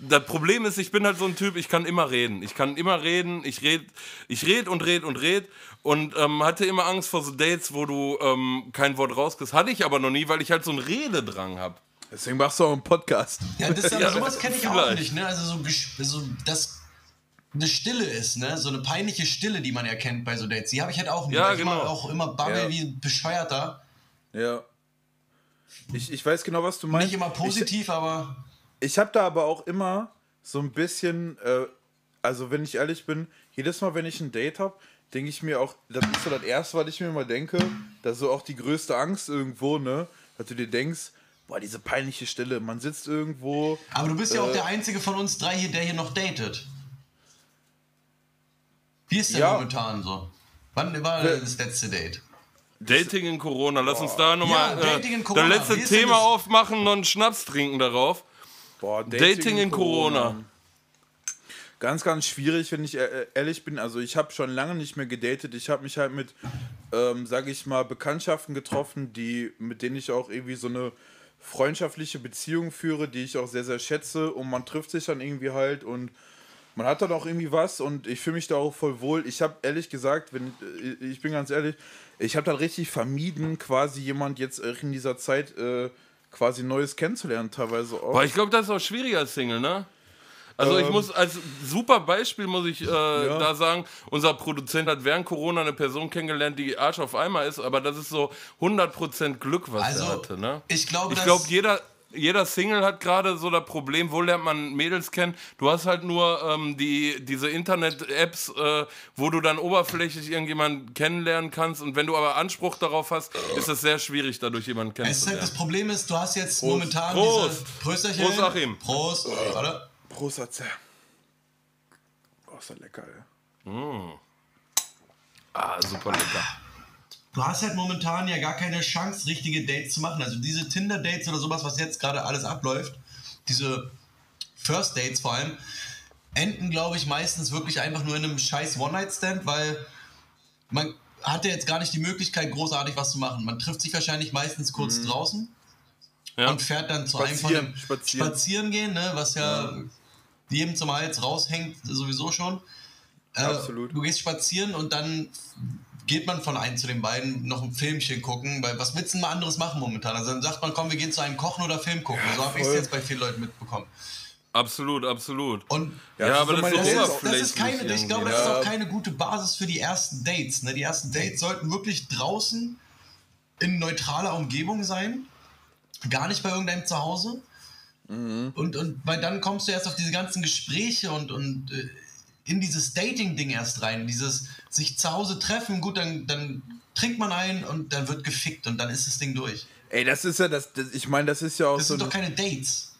das Problem ist, ich bin halt so ein Typ, ich kann immer reden. Ich kann immer reden, ich red, ich red und red und red und ähm, hatte immer Angst vor so Dates, wo du ähm, kein Wort rauskriegst. Hatte ich aber noch nie, weil ich halt so einen Rededrang habe. Deswegen machst du auch einen Podcast. Ja, das, aber Ja, sowas kenne ich auch vielleicht. nicht, ne? Also so, so dass eine Stille ist, ne? So eine peinliche Stille, die man erkennt bei so Dates. Die habe ich halt auch nicht. Ja, ich genau. immer, auch immer babbel Ja. wie ein Bescheuerter. Ja. Ich, ich weiß genau, was du meinst. Nicht immer positiv, aber Ich habe da aber auch immer so ein bisschen, äh, also wenn ich ehrlich bin, jedes Mal, wenn ich ein Date habe, denke ich mir auch, das ist so das Erste, was ich mir immer denke, das ist so auch die größte Angst irgendwo, ne, dass du dir denkst, boah, diese peinliche Stille, man sitzt irgendwo, Aber du bist ja auch Äh. der einzige von uns drei hier, der hier noch datet. Wie ist denn Ja. momentan so? Wann war Wer- das letzte Date? Dating in Corona, lass uns da nochmal Ja, Dating in äh, Corona. das letzte Thema das? aufmachen, noch einen Schnaps trinken darauf. boah, Dating, in Corona. Ganz, ganz schwierig, wenn ich e- ehrlich bin. Also ich habe schon lange nicht mehr gedatet. Ich habe mich halt mit, ähm, sage ich mal, Bekanntschaften getroffen, die, mit denen ich auch irgendwie so eine freundschaftliche Beziehung führe, die ich auch sehr, sehr schätze. Und man trifft sich dann irgendwie halt und man hat dann auch irgendwie was und ich fühle mich da auch voll wohl. Ich habe ehrlich gesagt, wenn äh, ich bin ganz ehrlich, ich habe dann richtig vermieden, quasi jemand jetzt auch in dieser Zeit äh, quasi Neues kennenzulernen, teilweise auch. Boah, ich glaube, das ist auch schwieriger als Single, ne? Also ich Ähm. muss als super Beispiel muss ich äh, da sagen, unser Produzent hat während Corona eine Person kennengelernt, die Arsch auf einmal ist, aber das ist so 100% Glück, was Also, er hatte, ne? ich glaube, ich glaube, jeder jeder Single hat gerade so das Problem, wo lernt man Mädels kennen? Du hast halt nur ähm, die, diese Internet-Apps, äh, wo du dann oberflächlich irgendjemanden kennenlernen kannst. Und wenn du aber Anspruch darauf hast, ist es sehr schwierig, dadurch jemanden Es ist halt, das kennenzulernen. Problem ist, du hast jetzt momentan Prost. diese Prösterchen. Prost, Achim. Prost. Warte. Prost, Atze. Oh, ist das lecker, ey. Ah, super lecker. du hast halt momentan ja gar keine Chance, richtige Dates zu machen. Also diese Tinder-Dates oder sowas, was jetzt gerade alles abläuft, diese First Dates vor allem, enden, glaube ich, meistens wirklich einfach nur in einem scheiß One-Night-Stand, weil man hat ja jetzt gar nicht die Möglichkeit, großartig was zu machen. Man trifft sich wahrscheinlich meistens kurz draußen Ja. und fährt dann zu einem von Spazieren, spazieren. spazieren gehen, ne, was ja, jedem zum Hals raushängt, sowieso schon. Äh, Absolut. Du gehst spazieren und dann geht man von einem zu den beiden noch ein Filmchen gucken, weil was willst du denn mal anderes machen momentan? Also dann sagt man, komm, wir gehen zu einem Kochen oder Film gucken. so habe ich es jetzt bei vielen Leuten mitbekommen. Absolut, absolut. Und Ja, das aber das das ist, das ist keine, ich glaube, das ist Ja. auch keine gute Basis für die ersten Dates. Ne? Die ersten Dates sollten wirklich draußen in neutraler Umgebung sein, gar nicht bei irgendeinem Zuhause. Mhm. Und, und weil dann kommst du erst auf diese ganzen Gespräche und, und äh, in dieses Dating-Ding erst rein. Dieses sich zu Hause treffen, gut, dann, dann trinkt man ein und dann wird gefickt und dann ist das Ding durch. Ey, das ist ja das, das ich meine, das ist ja auch Das so sind ein, doch keine Dates.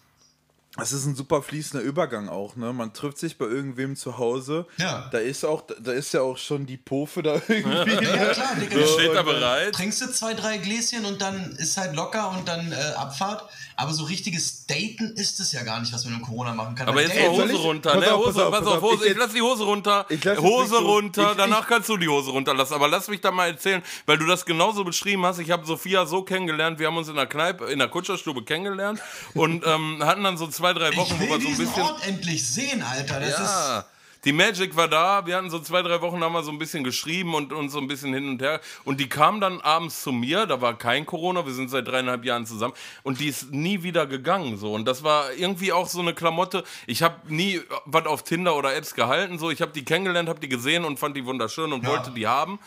Das ist ein super fließender Übergang auch, ne? Man trifft sich bei irgendwem zu Hause. Ja. Da ist auch da ist ja auch schon die Pofe da irgendwie. Ja, klar, Digga. Die das- steht da äh, bereit. trinkst du zwei, drei Gläschen und dann ist halt locker und dann äh, Abfahrt. Aber so richtiges Daten ist es ja gar nicht, was man in Corona machen kann. Aber Weil jetzt Daten- mal Hose ich- runter, pass ne? auf, Hose, pass auf, pass auf, auf, Hose. ich Ich, lass die Hose runter. Ich lass Hose so- runter, ich- danach ich- kannst du die Hose runterlassen. Aber lass mich da mal erzählen, weil du das genauso beschrieben hast. Ich habe Sophia so kennengelernt, wir haben uns in der Kneipe, in der Kutscherstube kennengelernt und ähm, hatten dann so zwei, drei Wochen, ich wo wir so ein bisschen. Ort endlich sehen, Alter. Das Ja. Die Magic war da, wir hatten so zwei, drei Wochen, haben wir so ein bisschen geschrieben und uns so ein bisschen hin und her. Und die kam dann abends zu mir, da war kein Corona, wir sind seit dreieinhalb Jahren zusammen und die ist nie wieder gegangen. So. Und das war irgendwie auch so eine Klamotte. Ich habe nie was auf Tinder oder Apps gehalten. So. Ich habe die kennengelernt, habe die gesehen und fand die wunderschön und Ja. wollte die haben.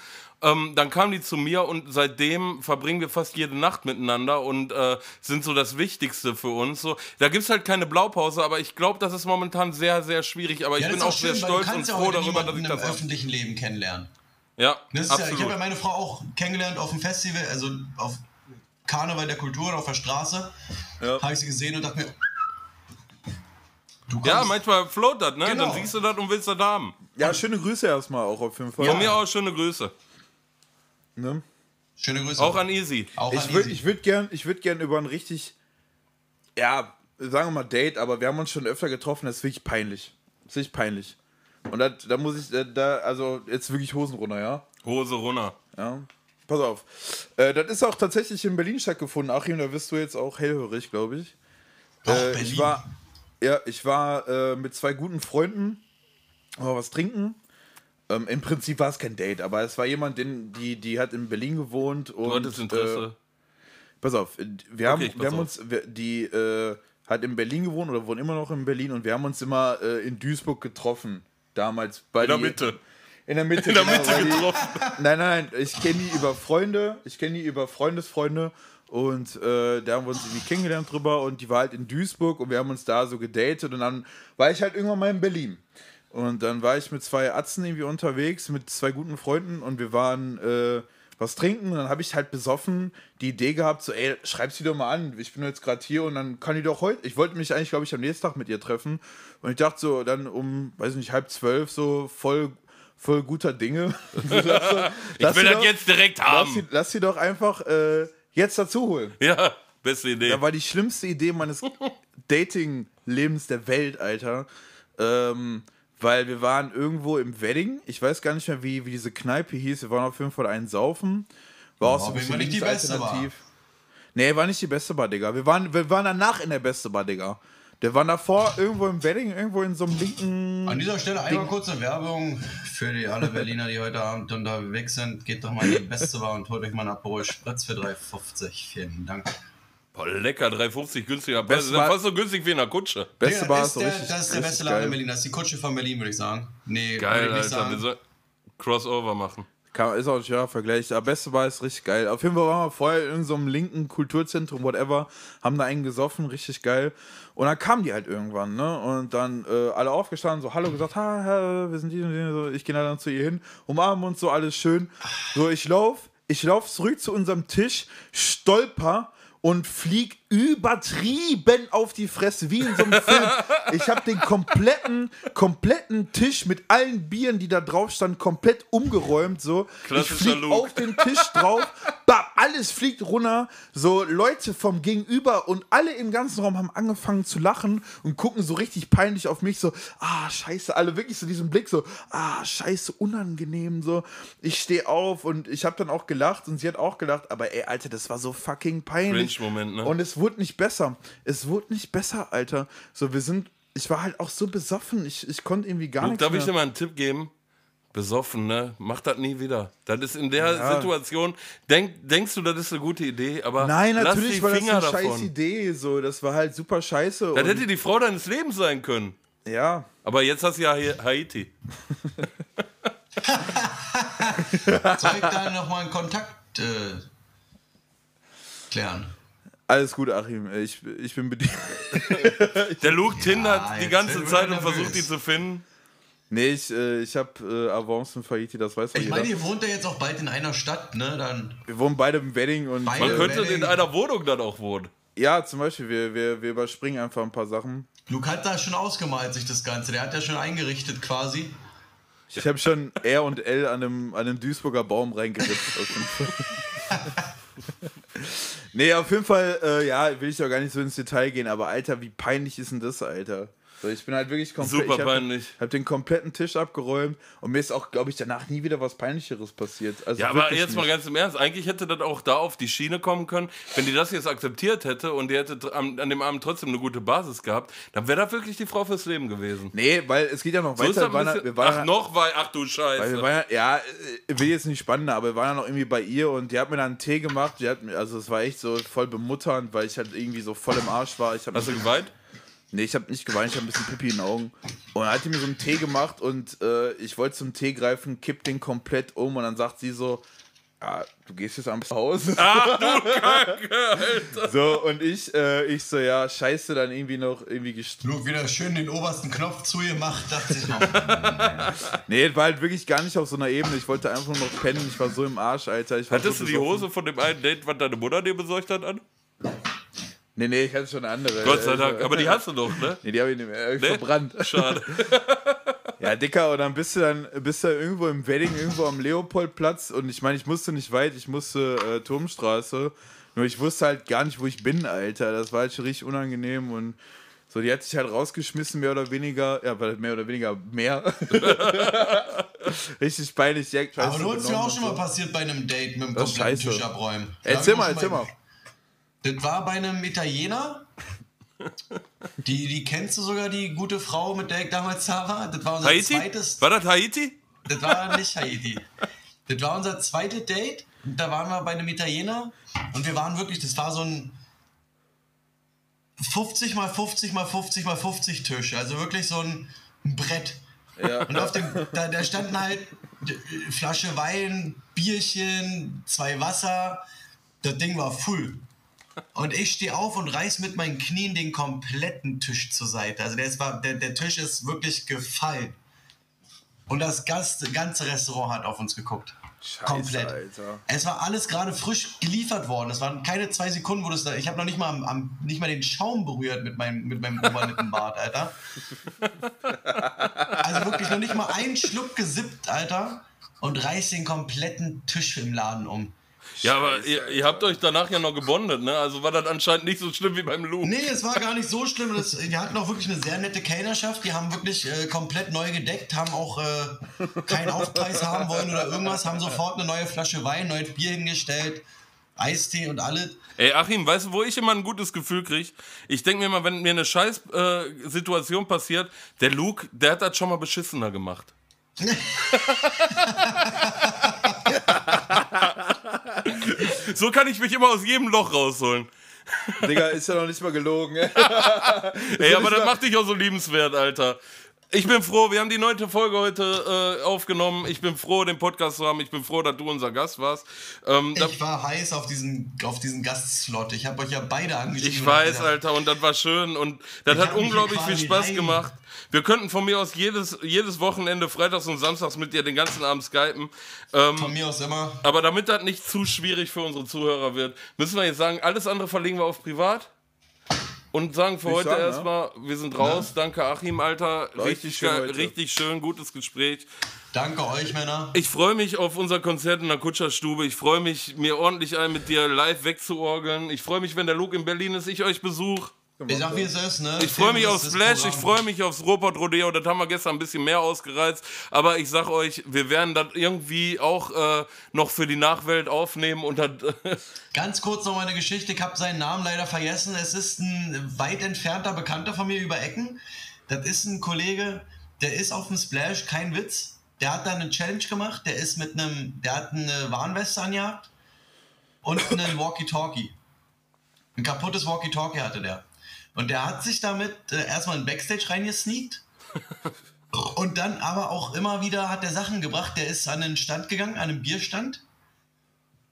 Ähm, dann kam die zu mir und seitdem verbringen wir fast jede Nacht miteinander und äh, sind so das Wichtigste für uns. So, da gibt es halt keine Blaupause, aber ich glaube, das ist momentan sehr, sehr schwierig. Aber ich Ja, das bin auch sehr schön, du stolz und ja froh darüber, dass ich das im öffentlichen Leben kennenlernen. Ja, Das ist ja, ich absolut. habe ja meine Frau auch kennengelernt auf dem Festival, also auf Karneval der Kulturen auf der Straße. Ja. Habe ich sie gesehen und dachte mir, du ja, manchmal float das, ne? Genau. Dann siehst du das und willst das haben. Ja, schöne Grüße erstmal auch auf jeden Fall. Von mir aus schöne Grüße. Ne? Schöne Grüße. Auch an Easy. Auch Ich würde würd gern, ich würd gern über ein richtig, ja, sagen wir mal Date, aber wir haben uns schon öfter getroffen, das ist wirklich peinlich. Das ist wirklich peinlich. Und da, da muss ich, da- da, also jetzt wirklich Hosen runter, ja? Hose runter. Ja. Pass auf. Äh, das ist auch tatsächlich in Berlin stattgefunden. Achim, da wirst du jetzt auch hellhörig, glaube ich. Ach, Äh, Berlin. ich war, ja, ich war äh, mit zwei guten Freunden mal was trinken. Ähm, Im Prinzip war es kein Date, aber es war jemand, den, die, die hat in Berlin gewohnt und Du hattest Interesse. Äh, pass auf, wir haben, pass wir haben auf. uns, wir, die äh, hat in Berlin gewohnt oder wohnt immer noch in Berlin und wir haben uns immer äh, in Duisburg getroffen. Damals bei in der die- Mitte. In der Mitte, In der genau, Mitte die- getroffen. Nein, nein, ich kenne die über Freunde, ich kenne die über Freundesfreunde und äh, da haben wir uns irgendwie kennengelernt drüber und die war halt in Duisburg und wir haben uns da so gedatet und dann war ich halt irgendwann mal in Berlin. Und dann war ich mit zwei Atzen irgendwie unterwegs, mit zwei guten Freunden und wir waren äh, was trinken und dann habe ich halt besoffen die Idee gehabt, so ey, schreib sie doch mal an, ich bin jetzt gerade hier und dann kann die doch heute, ich wollte mich eigentlich, glaube ich, am nächsten Tag mit ihr treffen und ich dachte so, dann um, weiß nicht, halb zwölf so voll voll guter Dinge. lass, lass Ich will das doch- jetzt direkt Lass haben. sie, lass sie doch einfach äh, jetzt dazu holen. Ja, beste Idee. Da war die schlimmste Idee meines Dating-Lebens der Welt, Alter. Ähm, weil wir waren irgendwo im Wedding. Ich weiß gar nicht mehr, wie, wie diese Kneipe hieß. Wir waren auf jeden Fall einen saufen. War auch so ein bisschen nicht die beste linksalternativ. Nee, war nicht die beste Bar, Digga. Wir waren, wir waren danach in der beste Bar, Digga. Der war davor irgendwo im Wedding, irgendwo in so einem linken. An dieser Stelle einmal kurze Werbung für die alle Berliner, die heute Abend unterwegs sind. Geht doch mal in die beste Bar und holt euch mal einen Aperol Spritz für 3,50. Vielen Dank. Boah, lecker, 3,50 günstiger. Beste Das ist ja fast so günstig wie in der Kutsche. Beste Bar ist ist so der, richtig. das ist der beste Laden in Berlin. Das ist die Kutsche von Berlin, würde ich sagen. Nee, Geil, würde ich nicht Alter. Wir sagen. soll Crossover machen. Kann, ist auch ein schwerer Vergleich. Aber Beste Bar ist richtig geil. Auf jeden Fall waren wir vorher in irgendeinem linken Kulturzentrum, whatever, haben da einen gesoffen, richtig geil. Und dann kamen die halt irgendwann, ne? Und dann äh, alle aufgestanden, so Hallo gesagt, ha, ha, wir sind die und die. So, ich gehe dann zu ihr hin, umarmen uns so, alles schön. So, ich lauf, ich lauf zurück zu unserem Tisch, stolper und flieg übertrieben auf die Fresse, wie in so einem Film. Ich habe den kompletten, kompletten Tisch mit allen Bieren, die da drauf standen, komplett umgeräumt. So. Ich flieg auf den Tisch drauf, bam, alles fliegt runter. So Leute vom Gegenüber und alle im ganzen Raum haben angefangen zu lachen und gucken so richtig peinlich auf mich. So, ah, scheiße, alle wirklich so diesen Blick so, ah, scheiße, unangenehm. So, ich stehe auf und ich habe dann auch gelacht und sie hat auch gelacht. Aber ey, Alter, das war so fucking peinlich. Cringe-Moment, ne? Und es wurde nicht besser. Es wurde nicht besser, Alter. So, wir sind, ich war halt auch so besoffen. Ich, ich konnte irgendwie gar Luke, nichts darf ich dir mehr. mal einen Tipp geben? Besoffen, ne? Mach das nie wieder. Das ist in der Ja. Situation, denk, denkst du, das ist eine gute Idee, aber Nein, lass natürlich die war das eine scheiß davon. Idee. So, das war halt super scheiße. Das hätte die Frau deines Lebens sein können. ja. Aber jetzt hast du ja Haiti. Soll ich da nochmal einen Kontakt äh, klären? Alles gut, Achim. Ich, ich bin bedient. Der Luke tindert die ganze Zeit und versucht, die zu finden. Nee, ich, äh, ich habe äh, Avance in Haiti, das weiß doch Ich meine, ihr wohnt ja jetzt auch bald in einer Stadt, ne? Dann wir wohnen beide im Wedding und Beide? Man könnte Wedding. in einer Wohnung dann auch wohnen. ja, zum Beispiel, wir, wir, wir überspringen einfach ein paar Sachen. Luke hat da schon ausgemalt, sich das Ganze. Der hat ja schon eingerichtet quasi. Ich habe schon R und L an einem, an einem Duisburger Baum reingeritzt. nee, auf jeden Fall, äh, ja, will ich auch gar nicht so ins Detail gehen, aber Alter, wie peinlich ist denn das, Alter? So, ich bin halt wirklich komplett. Super ich hab, peinlich. Hab den kompletten Tisch abgeräumt und mir ist auch, glaube ich, danach nie wieder was Peinlicheres passiert. Also Ja, aber jetzt mal nicht. ganz im Ernst, eigentlich hätte das auch da auf die Schiene kommen können. Wenn die das jetzt akzeptiert hätte und die hätte an, an dem Abend trotzdem eine gute Basis gehabt, dann wäre das wirklich die Frau fürs Leben gewesen. Nee, weil es geht ja noch So weiter. Wir waren, bisschen, wir waren, ach, noch weil, ach du Scheiße. waren ja, äh, will jetzt nicht spannender, aber wir waren ja noch irgendwie bei ihr und die hat mir dann einen Tee gemacht. Die hat also es war echt so voll bemutternd, weil ich halt irgendwie so voll im Arsch war. Hast du geweint? Nee, ich habe nicht geweint, ich habe ein bisschen Pipi in den Augen. Und dann hat die mir so einen Tee gemacht und äh, ich wollte zum Tee greifen, kipp den komplett um und dann sagt sie so, ja, du gehst jetzt am Hause. Ach du Kacke, Alter. So, und ich, äh, ich so, ja, scheiße, dann irgendwie noch irgendwie gest Luke wieder schön den obersten Knopf zugemacht, dachte ich noch. Nee, war halt wirklich gar nicht auf so einer Ebene. Ich wollte einfach nur noch pennen. Ich war so im Arsch, Alter. Hattest so du die. Hose von dem einen Date, was deine Mutter dir besorgt hat, an? Nee, nee, ich hatte schon eine andere. Gott sei Dank. Aber die hast du doch, ne? Nee, die habe ich nicht mehr. Ich Nee? verbrannt. Schade. Ja, Dicker, und dann bist du dann bist du irgendwo im Wedding, irgendwo am Leopoldplatz. Und ich meine, ich musste nicht weit, ich musste äh, Turmstraße. Nur ich wusste halt gar nicht, wo ich bin, Alter. Das war halt schon richtig unangenehm. Und so, die hat sich halt rausgeschmissen, mehr oder weniger. Ja, weil mehr oder weniger mehr. richtig peinlich. Ja, Aber du ist mir auch schon mal passiert bei einem Date mit dem kompletten scheiße. Tisch abräumen. Erzähl mal, erzähl mal. Das war bei einem Italiener. Die, die kennst du sogar, die gute Frau, mit der ich damals da war? Das war unser Haiti? zweites. War das Haiti? Das war nicht Haiti. Das war unser zweites Date. Und da waren wir bei einem Italiener. Und wir waren wirklich, das war so ein 50 mal 50 mal 50 mal 50 Tisch. Also wirklich so ein, Brett. Ja. Und auf dem, da, da standen halt Flasche Wein, Bierchen, zwei Wasser. Das Ding war full. Und ich stehe auf und reiß mit meinen Knien den kompletten Tisch zur Seite. Also der, ist, der, der Tisch ist wirklich gefallen. Und das ganze, ganze Restaurant hat auf uns geguckt. Scheiße, Komplett. Alter. Es war alles gerade frisch geliefert worden. Es waren keine zwei Sekunden, wo das da. Ich habe noch nicht mal, am, am, nicht mal den Schaum berührt mit meinem, mit meinem Oberlippenbart, Alter. Also wirklich noch nicht mal einen Schluck gesippt, Alter. Und reiß den kompletten Tisch im Laden um. Ja, aber Scheiße, ihr, ihr habt euch danach ja noch gebondet, ne? Also war das anscheinend nicht so schlimm wie beim Luke. Nee, es war gar nicht so schlimm. Das, wir hatten auch wirklich eine sehr nette Kellnerschaft. Die haben wirklich äh, komplett neu gedeckt, haben auch äh, keinen Aufpreis haben wollen oder irgendwas, haben sofort eine neue Flasche Wein, neues Bier hingestellt, Eistee und alles. Ey, Achim, weißt du, wo ich immer ein gutes Gefühl kriege? Ich denke mir immer, wenn mir eine scheiß äh, Situation passiert, der Luke, der hat das schon mal beschissener gemacht. so kann ich mich immer aus jedem Loch rausholen. Digga, ist ja noch nicht mal gelogen. Ey, aber das macht dich auch so liebenswert, Alter. Ich bin froh, wir haben die neunte Folge heute äh, aufgenommen. Ich bin froh, den Podcast zu haben. Ich bin froh, dass du unser Gast warst. Ähm, Ich war heiß auf diesen, auf diesen Gastslot. Ich habe euch ja beide angeschrieben. ich weiß, gesagt, Alter, und das war schön und das hat unglaublich viel Spaß rein- gemacht. Wir könnten von mir aus jedes, jedes Wochenende, freitags und samstags mit dir den ganzen Abend skypen. Ähm, Von mir aus immer. aber damit das nicht zu schwierig für unsere Zuhörer wird, müssen wir jetzt sagen, alles andere verlegen wir auf privat. Und sagen für ich heute sagen, erstmal, wir sind raus. Danke, Achim, Alter. Richtig, richtig schön richtig schön, gutes Gespräch. Danke euch, Männer. Ich freue mich auf unser Konzert in der Kutscherstube. Ich freue mich, mir ordentlich ein mit dir live wegzuorgeln. Ich freue mich, wenn der Luke in Berlin ist, ich euch besuche. Ich sag, wie es ist, ne? Ich freue mich auf Splash, ich freue mich aufs Robot Rodeo. Das haben wir gestern ein bisschen mehr ausgereizt. Aber ich sag euch, wir werden das irgendwie auch äh, noch für die Nachwelt aufnehmen. Und das, Ganz kurz noch mal eine Geschichte. Ich habe seinen Namen leider vergessen. Es ist ein weit entfernter Bekannter von mir über Ecken. Das ist ein Kollege, der ist auf dem Splash, kein Witz. Der hat da eine Challenge gemacht. Der ist mit einem, der hat eine Warnweste angehabt und einen Walkie-Talkie. Ein kaputtes Walkie-Talkie hatte der. Und der hat sich damit äh, erstmal in Backstage reingesneakt. Und dann aber auch immer wieder hat er Sachen gebracht. Der ist an einen Stand gegangen, an einen Bierstand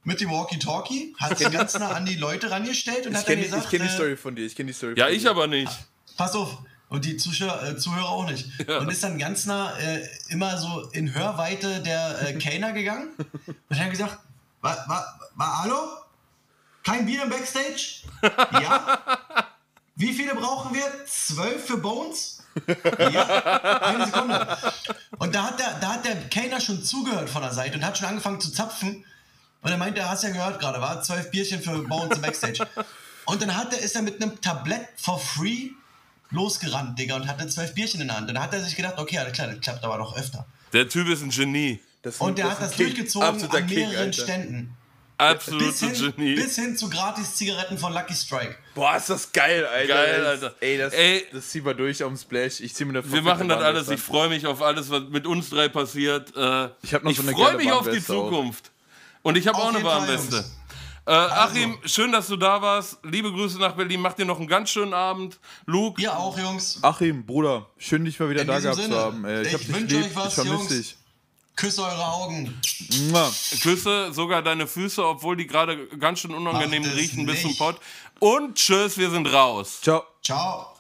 mit dem Walkie-Talkie, hat sich ganz nah an die Leute rangestellt und Ich hat dann kenne die, gesagt, ich kenn die äh, Story von dir. Ich kenne die Story ja, von ich dir. aber nicht. pass auf, und die Zuschauer, äh, Zuhörer auch nicht. Und ist dann ganz nah äh, immer so in Hörweite der äh, Kellner gegangen und hat gesagt, wa, wa, wa, hallo? Kein Bier im Backstage? Ja? Wie viele brauchen wir? Zwölf für Bones? Ja, eine Sekunde. Und da hat, der, da hat der Kellner schon zugehört von der Seite und hat schon angefangen zu zapfen. Und er meinte, hast ja gehört gerade, war zwölf Bierchen für Bones im Backstage. Und dann hat er, ist er mit einem Tablett for free losgerannt, Digga, und hatte zwölf Bierchen in der Hand. Und dann hat er sich gedacht, okay, alles klar, das klappt aber noch öfter. Der Typ ist ein Genie. Das ist Und ein- der hat ein das King. durchgezogen Absoluter an mehreren Alter. Ständen. Absolutes Bis hin, Genie. bis hin zu Gratis-Zigaretten von Lucky Strike. Boah, ist das geil, Alter. Geil, Alter. Ey, das, Ey. das ziehen wir durch am Splash. Ich zieh mir eine Wir machen das alles. Ich freue mich auf alles, was mit uns drei passiert. Äh, Ich hab noch ich so eine freue mich auf die auch. Zukunft. Und ich habe auch eine Warnweste. Äh, Achim, schön, dass du da warst. Liebe Grüße nach Berlin. Mach dir noch einen ganz schönen Abend. Luke, Ihr auch, Jungs. Achim, Bruder, schön dich mal wieder In da gehabt Sinne, zu haben. Ey, ich ich hab dich wünsche lieb, euch was, ich vermisse Jungs. dich. Küsse eure Augen. Küsse sogar deine Füße, obwohl die gerade ganz schön unangenehm Macht riechen bis zum. Pott. Und tschüss, wir sind raus. Ciao. Ciao.